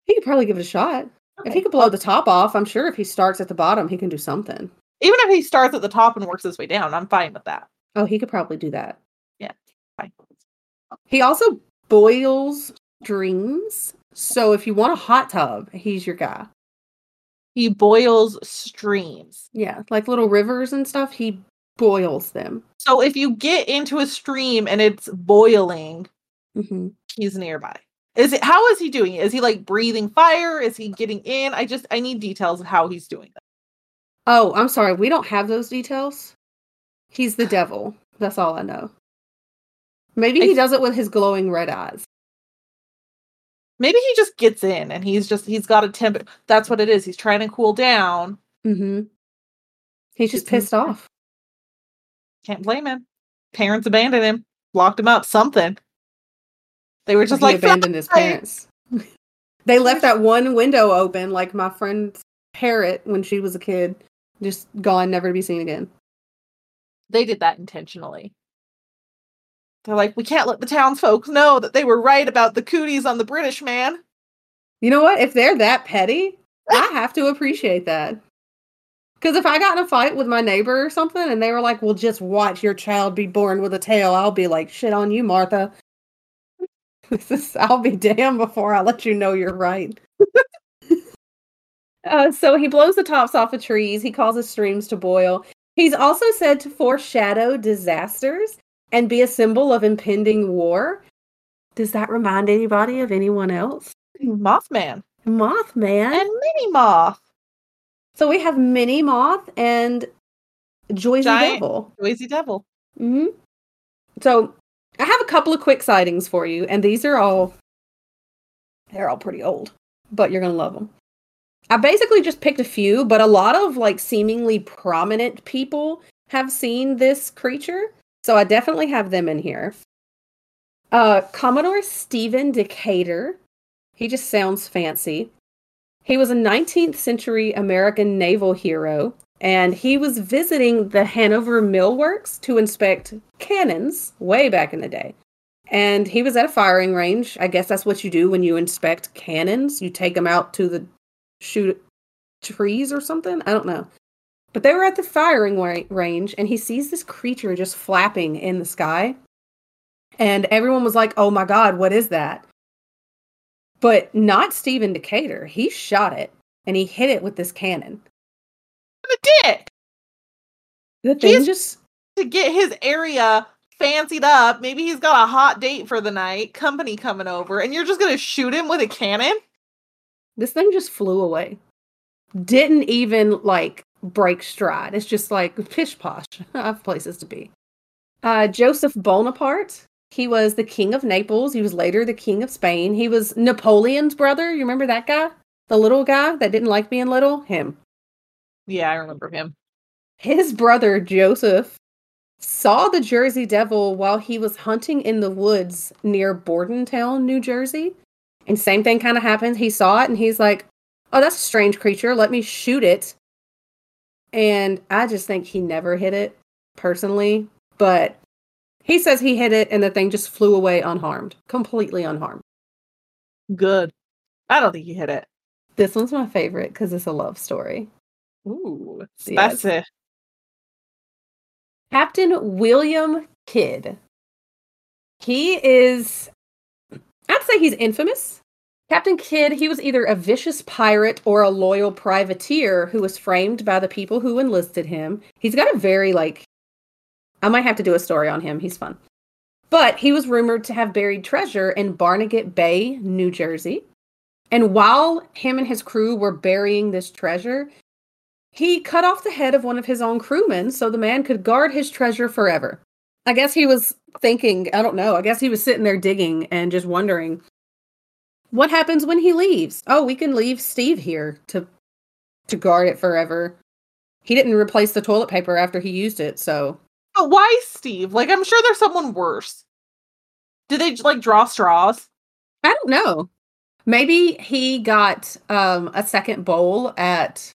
S2: He could probably give it a shot. If he could blow the top off, I'm sure if he starts at the bottom, he can do something.
S1: Even if he starts at the top and works his way down, I'm fine with that.
S2: Oh, he could probably do that.
S1: Fine.
S2: He also boils streams. So if you want a hot tub, he's your guy.
S1: He boils streams.
S2: Yeah, like little rivers and stuff, he boils them.
S1: So if you get into a stream and it's boiling,
S2: hmm
S1: he's nearby. Is it how is he doing it? Is he like breathing fire? Is he getting in? I just I need details of how he's doing that.
S2: Oh, I'm sorry. We don't have those details. He's the <sighs> devil. That's all I know. Maybe he
S1: th-
S2: does it with his glowing red eyes.
S1: Maybe he just gets in and he's just he's got a temp that's what it is. He's trying to cool down.
S2: Mm-hmm. He's just pissed off.
S1: Can't blame him. Parents abandoned him, locked him up, something. They were just
S2: he
S1: like
S2: abandoned his parents. <laughs> they left that one window open, like my friend's parrot when she was a kid, just gone, never to be seen again.
S1: They did that intentionally. They're like, we can't let the townsfolk know that they were right about the cooties on the British man.
S2: You know what? If they're that petty, <laughs> I have to appreciate that. Because if I got in a fight with my neighbor or something and they were like, well, just watch your child be born with a tail, I'll be like, shit on you, Martha. <laughs> This is, I'll be damned before I let you know you're right. <laughs> uh, so he blows the tops off of trees. He causes streams to boil. He's also said to foreshadow disasters and be a symbol of impending war. Does that remind anybody of anyone else?
S1: Mothman
S2: Mothman.
S1: and Mini Moth.
S2: So we have Minnie Moth and Joyzy
S1: Giant-
S2: Devil.
S1: Noisy Devil.
S2: hmm So I have a couple of quick sightings for you, and these are all they're all pretty old, but you're gonna love them. I basically just picked a few, but a lot of like seemingly prominent people have seen this creature, so I definitely have them in here. Uh, Commodore Stephen Decatur. He just sounds fancy. He was a 19th century American naval hero, and he was visiting the Hanover Mill Works to inspect cannons way back in the day. And he was at a firing range. I guess that's what you do when you inspect cannons. You take them out to the shoot trees or something. I don't know. But they were at the firing range, and he sees this creature just flapping in the sky. And everyone was like, oh my God, what is that? But not Stephen Decatur. He shot it and he hit it with this cannon.
S1: The dick
S2: The thing
S1: He's-
S2: just
S1: to get his area fancied up. Maybe he's got a hot date for the night, company coming over, and you're just gonna shoot him with a cannon?
S2: this thing just flew away. Didn't even like break stride. It's just like pish posh. <laughs> I have places to be. Uh, Joseph Bonaparte. He was the king of Naples. He was later the king of Spain. He was Napoleon's brother. You remember that guy? The little guy that didn't like being little? Him.
S1: Yeah, I remember him.
S2: His brother Joseph saw the Jersey Devil while he was hunting in the woods near Bordentown, New Jersey. And same thing kind of happened. He saw it and he's like, "Oh, that's a strange creature. Let me shoot it." And I just think he never hit it personally, but he says he hit it and the thing just flew away unharmed, completely unharmed.
S1: Good. I don't think he hit it.
S2: This one's my favorite because it's a love story.
S1: Ooh,
S2: Yes.
S1: that's it.
S2: Captain William Kidd. He is, I'd say he's infamous. Captain Kidd, he was either a vicious pirate or a loyal privateer who was framed by the people who enlisted him. He's got a very, like, I might have to do a story on him. He's fun. But he was rumored to have buried treasure in Barnegat Bay, New Jersey. And while him and his crew were burying this treasure, he cut off the head of one of his own crewmen so the man could guard his treasure forever. I guess he was thinking, I don't know, I guess he was sitting there digging and just wondering what happens when he leaves? Oh, we can leave Steve here to to guard it forever. He didn't replace the toilet paper after he used it, so
S1: But why Steve? Like, I'm sure there's someone worse. Do they like draw straws?
S2: I don't know. Maybe he got um a second bowl at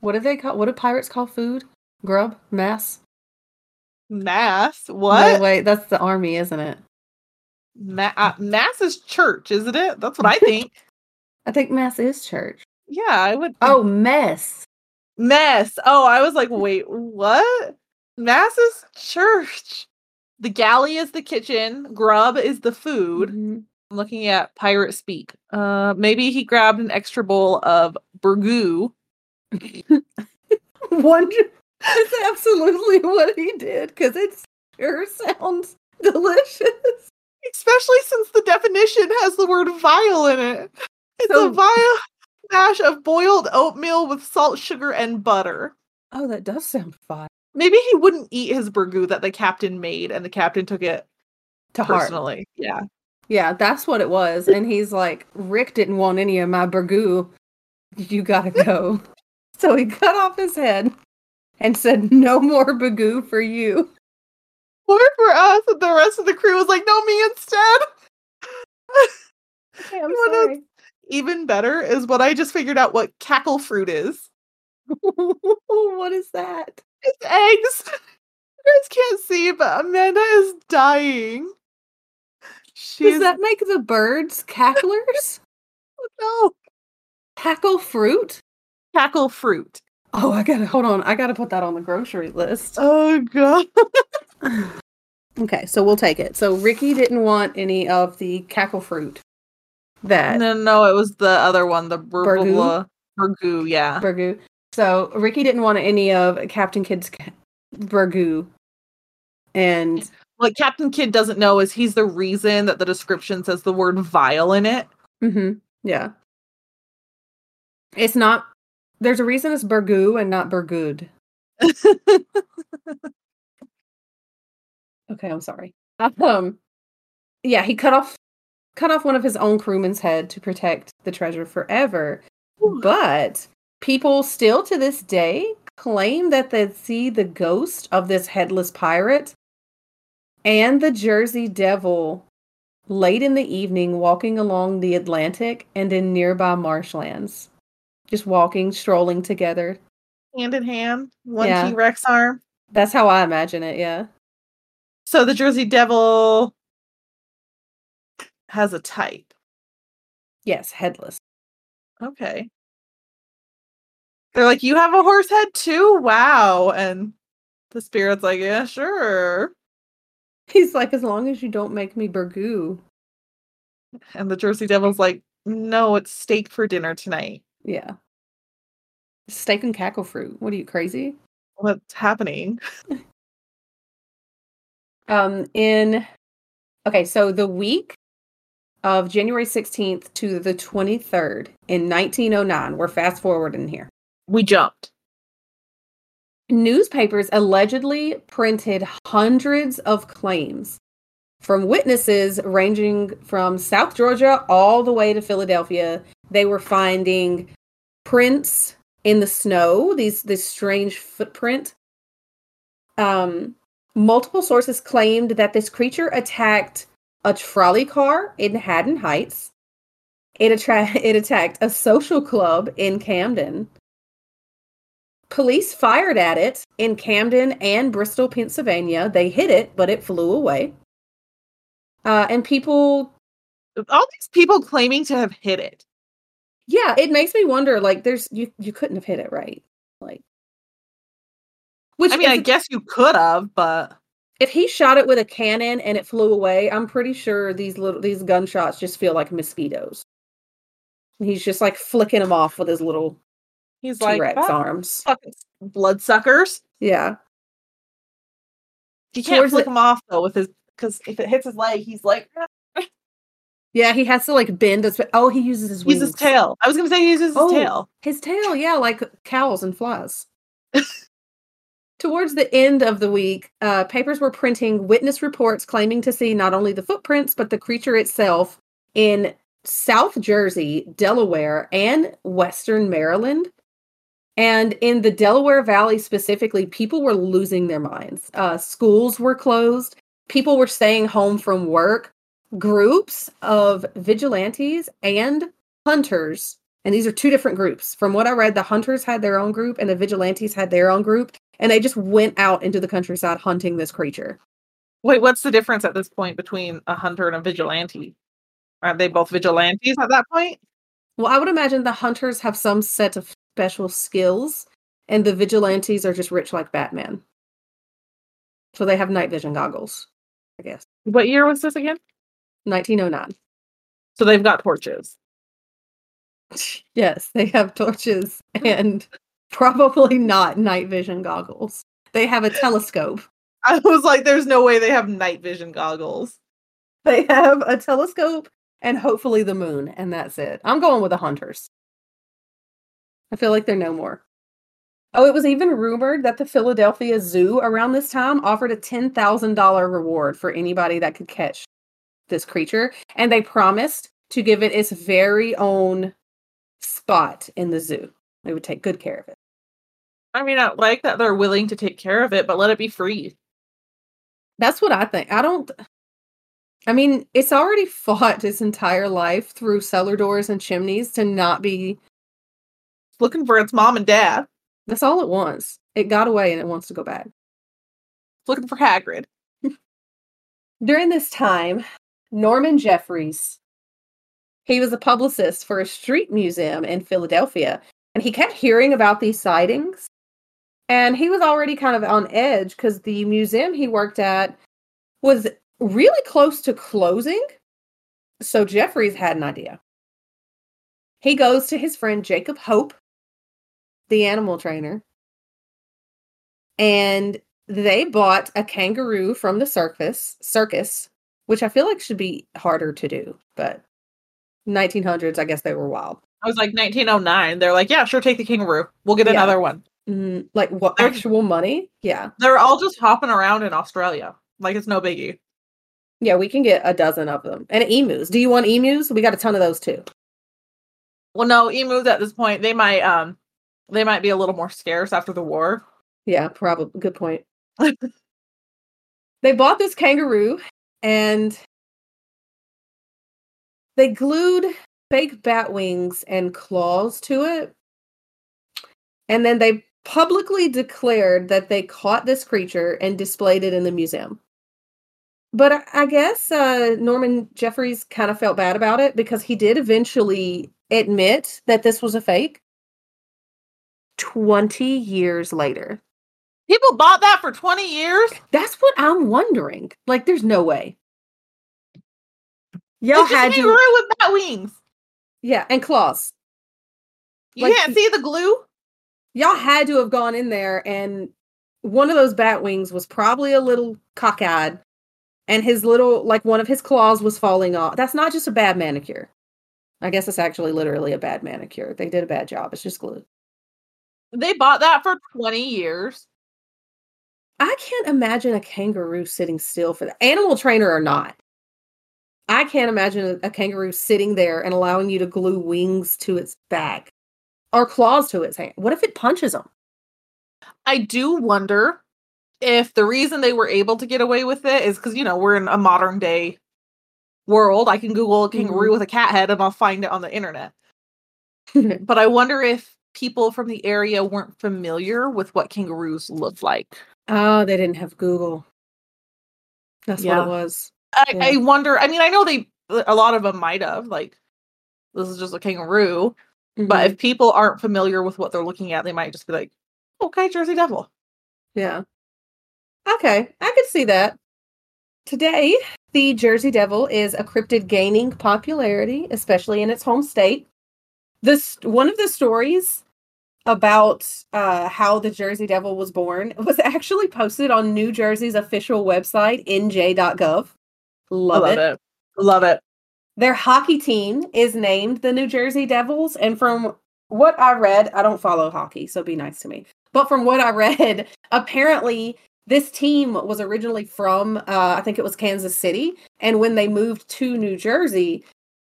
S2: what do they call what do pirates call food? Grub? Mass?
S1: Mass? What?
S2: wait, that's the army, isn't it?
S1: Ma- uh, mass is church, isn't it? That's what I <laughs> think.
S2: I think mass is church.
S1: yeah, I would.
S2: Oh, mess.
S1: mess. Oh, I was like, wait, what? Mass is church. The galley is the kitchen. Grub is the food.
S2: Mhm.
S1: I'm looking at pirate speak. Uh, maybe he grabbed an extra bowl of burgoo. <laughs>
S2: Wonder that's absolutely what he did because it sure sounds delicious.
S1: Especially since the definition has the word vile in it. It's
S2: So-
S1: a vile mash of boiled oatmeal with salt, sugar, and butter.
S2: Oh, that does sound fine.
S1: Maybe he wouldn't eat his burgoo that the captain made, and the captain took it
S2: To heart.
S1: Yeah.
S2: Yeah, that's what it was. And he's like, Rick didn't want any of my burgoo. You gotta <laughs> go. so he cut off his head and said, No more burgoo for you.
S1: Or for us, and the rest of the crew was like, no, me instead.
S2: Okay, I'm <laughs>
S1: What
S2: sorry.
S1: Even better is what I just figured out what cackle fruit is. <laughs>
S2: what is that?
S1: It's eggs. <laughs> You guys can't see, but Amanda is dying. She's
S2: Does that make the birds cacklers? <laughs>
S1: Oh, no
S2: Cackle fruit?
S1: cackle fruit.
S2: Oh, I gotta hold on. I gotta put that on the grocery list.
S1: Oh god. <sighs>
S2: okay, so we'll take it. So Ricky didn't want any of the cackle fruit. That
S1: No, no, it was the other one, the
S2: Burgoo?
S1: burgoo. Burgoo, yeah.
S2: burgoo. So Ricky didn't want any of Captain Kidd's burgoo. And
S1: What Captain Kidd doesn't know is he's the reason that the description says the word vile in it.
S2: hmm yeah. It's not there's a reason it's burgoo and not burgood. <laughs> Okay, I'm sorry. Um yeah, he cut off cut off one of his own crewmen's head to protect the treasure forever. But people still to this day claim that they see the ghost of this headless pirate and the Jersey Devil late in the evening walking along the Atlantic and in nearby marshlands. Just walking, strolling together.
S1: Hand in hand, one
S2: Yeah.
S1: T Rex arm.
S2: That's how I imagine it, yeah.
S1: So the Jersey Devil has a type.
S2: Yes, headless.
S1: Okay. They're like, you have a horse head too? Wow. And the spirit's like, yeah, sure.
S2: He's like, as long as you don't make me burgoo.
S1: And the Jersey Devil's like, no, it's steak for dinner tonight.
S2: Yeah. Steak and cackle fruit. What are you crazy?
S1: What's happening? <laughs>
S2: Um, in okay, so the week of January 16th to the 23rd in 1909, we're fast forwarding here.
S1: We jumped.
S2: Newspapers allegedly printed hundreds of claims from witnesses ranging from South Georgia all the way to Philadelphia. They were finding prints in the snow, these this strange footprint. Um, multiple sources claimed that this creature attacked a trolley car in Haddon Heights. It attra- <laughs> it attacked a social club in Camden. Police fired at it in Camden and Bristol, Pennsylvania. They hit it, but it flew away. Uh, and people,
S1: All these people claiming to have hit it.
S2: yeah, it makes me wonder. Like, there's you, you couldn't have hit it right. Like, which
S1: I mean, I guess you could have, but
S2: if he shot it with a cannon and it flew away, I'm pretty sure these little these gunshots just feel like mosquitoes. He's just like flicking them off with his little
S1: he's like, "Ah,
S2: arms.
S1: fucking bloodsuckers.
S2: Yeah.
S1: He can't
S2: Towards
S1: flick him off though with his because if it hits his leg, he's like "Ah."
S2: Yeah, he has to like bend his oh, he uses his wings.
S1: his tail. I was gonna say he uses his
S2: Oh.
S1: tail.
S2: His tail, yeah, like cows and flies. <laughs> Towards the end of the week, uh, papers were printing witness reports claiming to see not only the footprints, but the creature itself in South Jersey, Delaware, and Western Maryland. And in the Delaware Valley specifically, people were losing their minds. Uh, schools were closed, people were staying home from work. Groups of vigilantes and hunters and these are two different groups. From what I read, the hunters had their own group and the vigilantes had their own group. And they just went out into the countryside hunting this creature.
S1: Wait, what's the difference at this point between a hunter and a vigilante? Aren't they both vigilantes at that point?
S2: Well, I would imagine the hunters have some set of special skills, and the vigilantes are just rich like Batman. So they have night vision goggles, I guess.
S1: What year was this again?
S2: 1909.
S1: So they've got torches. <laughs>
S2: Yes, they have torches and probably not night vision goggles. They have a telescope. <laughs>
S1: I was like, there's no way they have night vision goggles.
S2: They have a telescope and hopefully the moon, and that's it. I'm going with the hunters. I feel like they're no more. Oh, it was even rumored that the Philadelphia Zoo around this time offered a $10,000 reward for anybody that could catch this creature, and they promised to give it its very own spot in the zoo. They would take good care of it.
S1: I mean, I like that they're willing to take care of it, but let it be free.
S2: That's what I think. I don't. I mean, it's already <laughs> fought its entire life through cellar doors and chimneys to not be.
S1: Looking for its mom and dad.
S2: That's all it wants. It got away and it wants to go back.
S1: Looking for Hagrid. <laughs>
S2: During this time, Norman Jeffries, he was a publicist for a street museum in Philadelphia, and he kept hearing about these sightings. And he was already kind of on edge because the museum he worked at was really close to closing. So Jeffries had an idea. He goes to his friend Jacob Hope, the animal trainer, and they bought a kangaroo from the circus circus which i feel like should be harder to do but 1900s i guess they were wild
S1: I was like 1909. They're like, yeah, sure, take the kangaroo. We'll get
S2: Yeah.
S1: another one.
S2: mm, like what
S1: They're-
S2: actual money yeah
S1: They're all just hopping around in Australia. Like it's no biggie.
S2: yeah we can get a dozen of them and emus do you want emus we got a ton of those too
S1: Well, no, emus at this point, they might um they might be a little more scarce after the war.
S2: yeah probably good point <laughs> they bought this kangaroo and they glued fake bat wings and claws to it. And then they publicly declared that they caught this creature and displayed it in the museum. But I, guess uh, Norman Jeffries kind of felt bad about it because he did eventually admit that this was a fake 20 years later.
S1: People bought that for 20 years?
S2: That's what I'm wondering. Like, there's no way. Y'all
S1: It's just
S2: had
S1: kangaroo
S2: to,
S1: with bat wings.
S2: yeah, and claws.
S1: You
S2: Like,
S1: can't see the glue?
S2: Y'all had to have gone in there, and one of those bat wings was probably a little cockeyed, and his little, like, one of his claws was falling off. That's not just a bad manicure. I guess it's actually literally a bad manicure. They did a bad job. It's just glue.
S1: They bought that for 20 years.
S2: I can't imagine a kangaroo sitting still for the Animal trainer or not. I can't imagine a, kangaroo sitting there and allowing you to glue wings to its back or claws to its hand. What if it punches them?
S1: I do wonder if the reason they were able to get away with it is because, you know, we're in a modern day world. I can Google a kangaroo mm-hmm. with a cat head and I'll find it on the internet. <laughs> But I wonder if people from the area weren't familiar with what kangaroos looked like.
S2: oh, they didn't have Google. That's
S1: Yeah.
S2: what it was.
S1: I,
S2: Yeah.
S1: I wonder. I mean, I know they, a lot of them might have, like, this is just a kangaroo. But
S2: Mhm.
S1: if people aren't familiar with what they're looking at, they might just be like, okay, Jersey Devil.
S2: Yeah. Okay, I could see that. Today, the Jersey Devil is a cryptid gaining popularity, especially in its home state. This one of the stories about uh, how the Jersey Devil was born was actually posted on New Jersey's official website, nj.gov. Love,
S1: love
S2: it.
S1: it. Love it.
S2: Their hockey team is named the New Jersey Devils. And from what I read, I don't follow hockey, so be nice to me. But from what I <laughs> read, apparently this team was originally from, uh, I think it was Kansas City. And when they moved to New Jersey,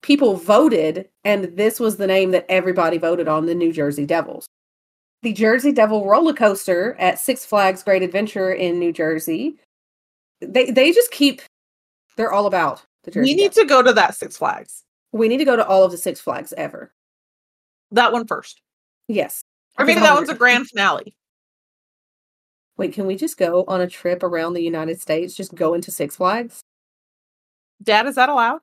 S2: people voted, and this was the name that everybody voted on the New Jersey Devils. The Jersey Devil roller coaster at Six Flags Great Adventure in New Jersey. They they just keep they're all about the Jersey
S1: we need
S2: Devil.
S1: to go to that Six Flags.
S2: We need to go to all of the Six Flags ever.
S1: That one first.
S2: Yes.
S1: Or maybe that one's a grand finale.
S2: Wait, can we just go on a trip around the United States? Just go into Six Flags?
S1: Dad, is that allowed?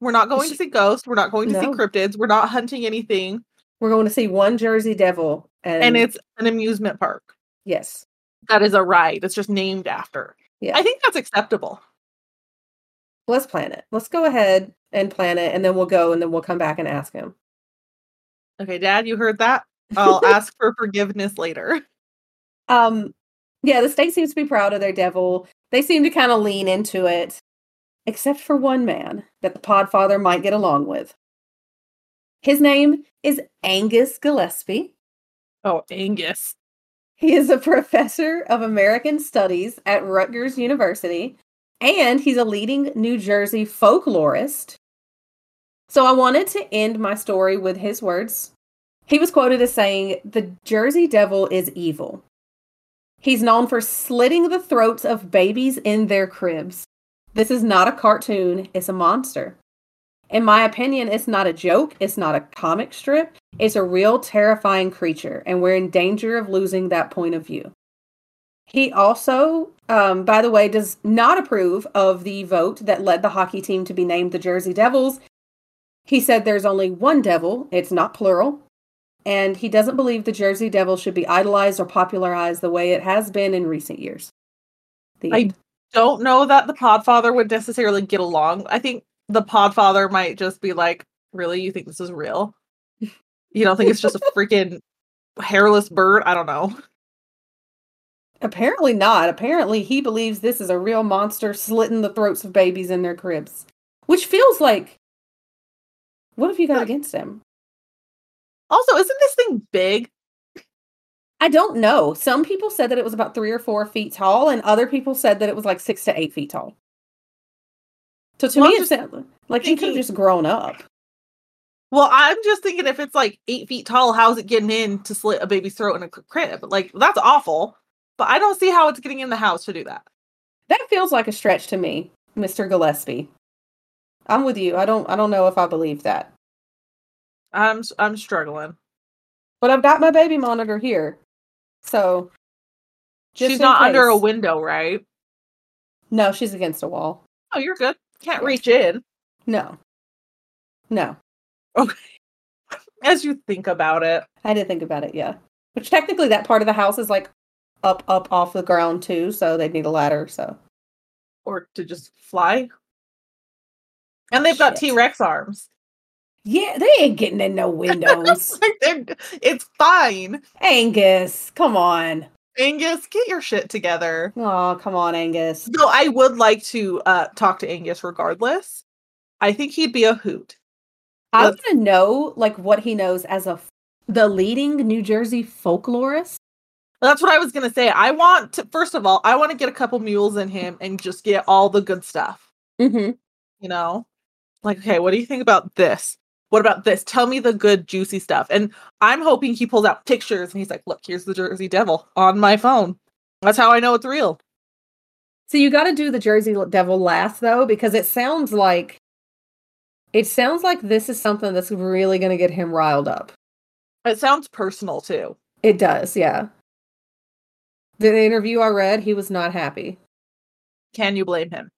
S1: We're not going to see ghosts. We're not going to see cryptids. We're not hunting anything.
S2: We're going to see one Jersey Devil, and,
S1: And it's an amusement park.
S2: yes,
S1: That is a ride. It's just named after.
S2: yeah.
S1: I think that's acceptable.
S2: Let's plan it. Let's go ahead and plan it, and then we'll go, and then we'll come back and ask him.
S1: Okay, Dad, you heard that? I'll <laughs> ask for forgiveness later.
S2: Um, yeah, the state seems to be proud of their devil. They seem to kind of lean into it, except for one man that the Podfather might get along with. His name is Angus Gillespie.
S1: Oh, Angus.
S2: He is a professor of American Studies at Rutgers University, and he's a leading New Jersey folklorist. So I wanted to end my story with his words. He was quoted as saying, The Jersey Devil is evil. He's known for slitting the throats of babies in their cribs. This is not a cartoon, it's a monster. In my opinion, it's not a joke, it's not a comic strip, it's a real terrifying creature, and we're in danger of losing that point of view. He also, um, by the way, does not approve of the vote that led the hockey team to be named the Jersey Devils. He said there's only one devil, it's not plural, and he doesn't believe the Jersey Devil should be idolized or popularized the way it has been in recent years. The
S1: I
S2: end.
S1: don't know that the Podfather would necessarily get along. I think the Podfather might just be like, really? You think this is real? You don't think it's just a <laughs> freaking hairless bird? I don't know.
S2: Apparently not. Apparently he believes this is a real monster slitting the throats of babies in their cribs. Which feels like what have you got against him?
S1: Also, isn't this thing big?
S2: I don't know. Some people said that it was about three or four feet tall, and other people said that it was like six to eight feet tall. So to
S1: Well,
S2: me,
S1: I'm
S2: it
S1: just
S2: sounded like he could have just grown up.
S1: Well, I'm just thinking if it's like eight feet tall, how's it getting in to slit a baby's throat in a crib? Like, that's awful. But I don't see how it's getting in the house to do that.
S2: That feels like a stretch to me, Mr. Gillespie. I'm with you. I don't I don't know if I believe that.
S1: I'm I'm struggling.
S2: But I've got my baby monitor here. So just
S1: She's not under a window, right?
S2: No, she's against a wall.
S1: Oh, you're good. Can't reach in.
S2: No. No. Okay. <laughs>
S1: As you think about it,
S2: I did think about it, yeah. Which technically that part of the house is like up up off the ground too, so they'd need a ladder, so
S1: or to just fly. And they've got T Rex arms.
S2: Yeah, they ain't getting in no <laughs> windows.
S1: Like, it's fine.
S2: Angus, come on.
S1: Angus, get your shit together.
S2: Oh, come on, Angus.
S1: No, I would like to uh talk to Angus regardless. I think he'd be a hoot.
S2: I want to know like what he knows as a f- the leading New Jersey folklorist.
S1: That's what I was gonna say. I want to first of all, I want to get a couple mules in him and just get all the good stuff.
S2: Mm-hmm.
S1: You know? Like, okay, what do you think about this? What about this? Tell me the good juicy stuff. And I'm hoping he pulls out pictures and he's like, look, here's the Jersey Devil on my phone. That's how I know it's real.
S2: So you got to do the Jersey Devil last though, because it sounds like it sounds like this is something that's really going to get him riled up.
S1: It sounds personal too.
S2: It does, yeah. The interview I read, he was not happy.
S1: Can you blame him?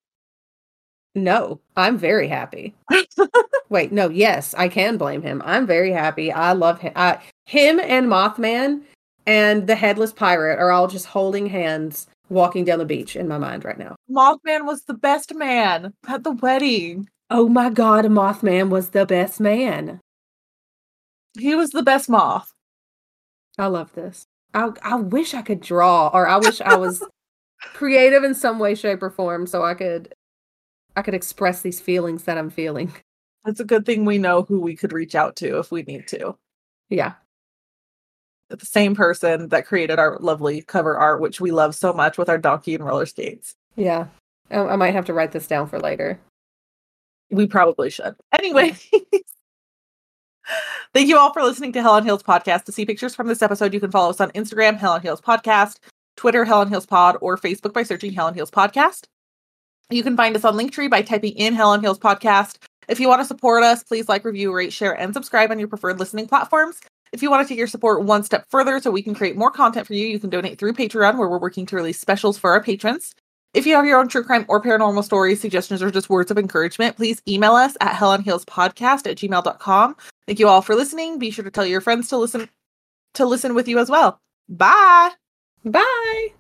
S2: No, I'm very happy. <laughs> Wait, no, yes, I can blame him. I'm very happy. I love him. I, him and Mothman and the headless pirate are all just holding hands walking down the beach in my mind right now.
S1: Mothman was the best man at the wedding.
S2: Oh my god, Mothman was the best man.
S1: He was the best moth.
S2: I love this. I I wish I could draw or I wish I was <laughs> creative in some way shape or form so I could I could express these feelings that I'm feeling.
S1: It's a good thing we know who we could reach out to if we need to.
S2: Yeah.
S1: The same person that created our lovely cover art, which we love so much with our donkey and roller skates.
S2: Yeah. I, I might have to write this down for later.
S1: We probably should. Anyway, <laughs> thank you all for listening to Hell on Heels podcast. To see pictures from this episode, you can follow us on Instagram, Hell on Heels podcast, Twitter, Hell on Heels pod, or Facebook by searching Hell on Heels podcast. You can find us on Linktree by typing in Hell on Heels podcast. If you want to support us, please like, review, rate, share, and subscribe on your preferred listening platforms. If you want to take your support one step further so we can create more content for you, you can donate through Patreon, where we're working to release specials for our patrons. If you have your own true crime or paranormal stories, suggestions, or just words of encouragement, please email us at hellonheelspodcast at gmail.com. Thank you all for listening. Be sure to tell your friends to listen to listen with you as well. Bye.
S2: Bye.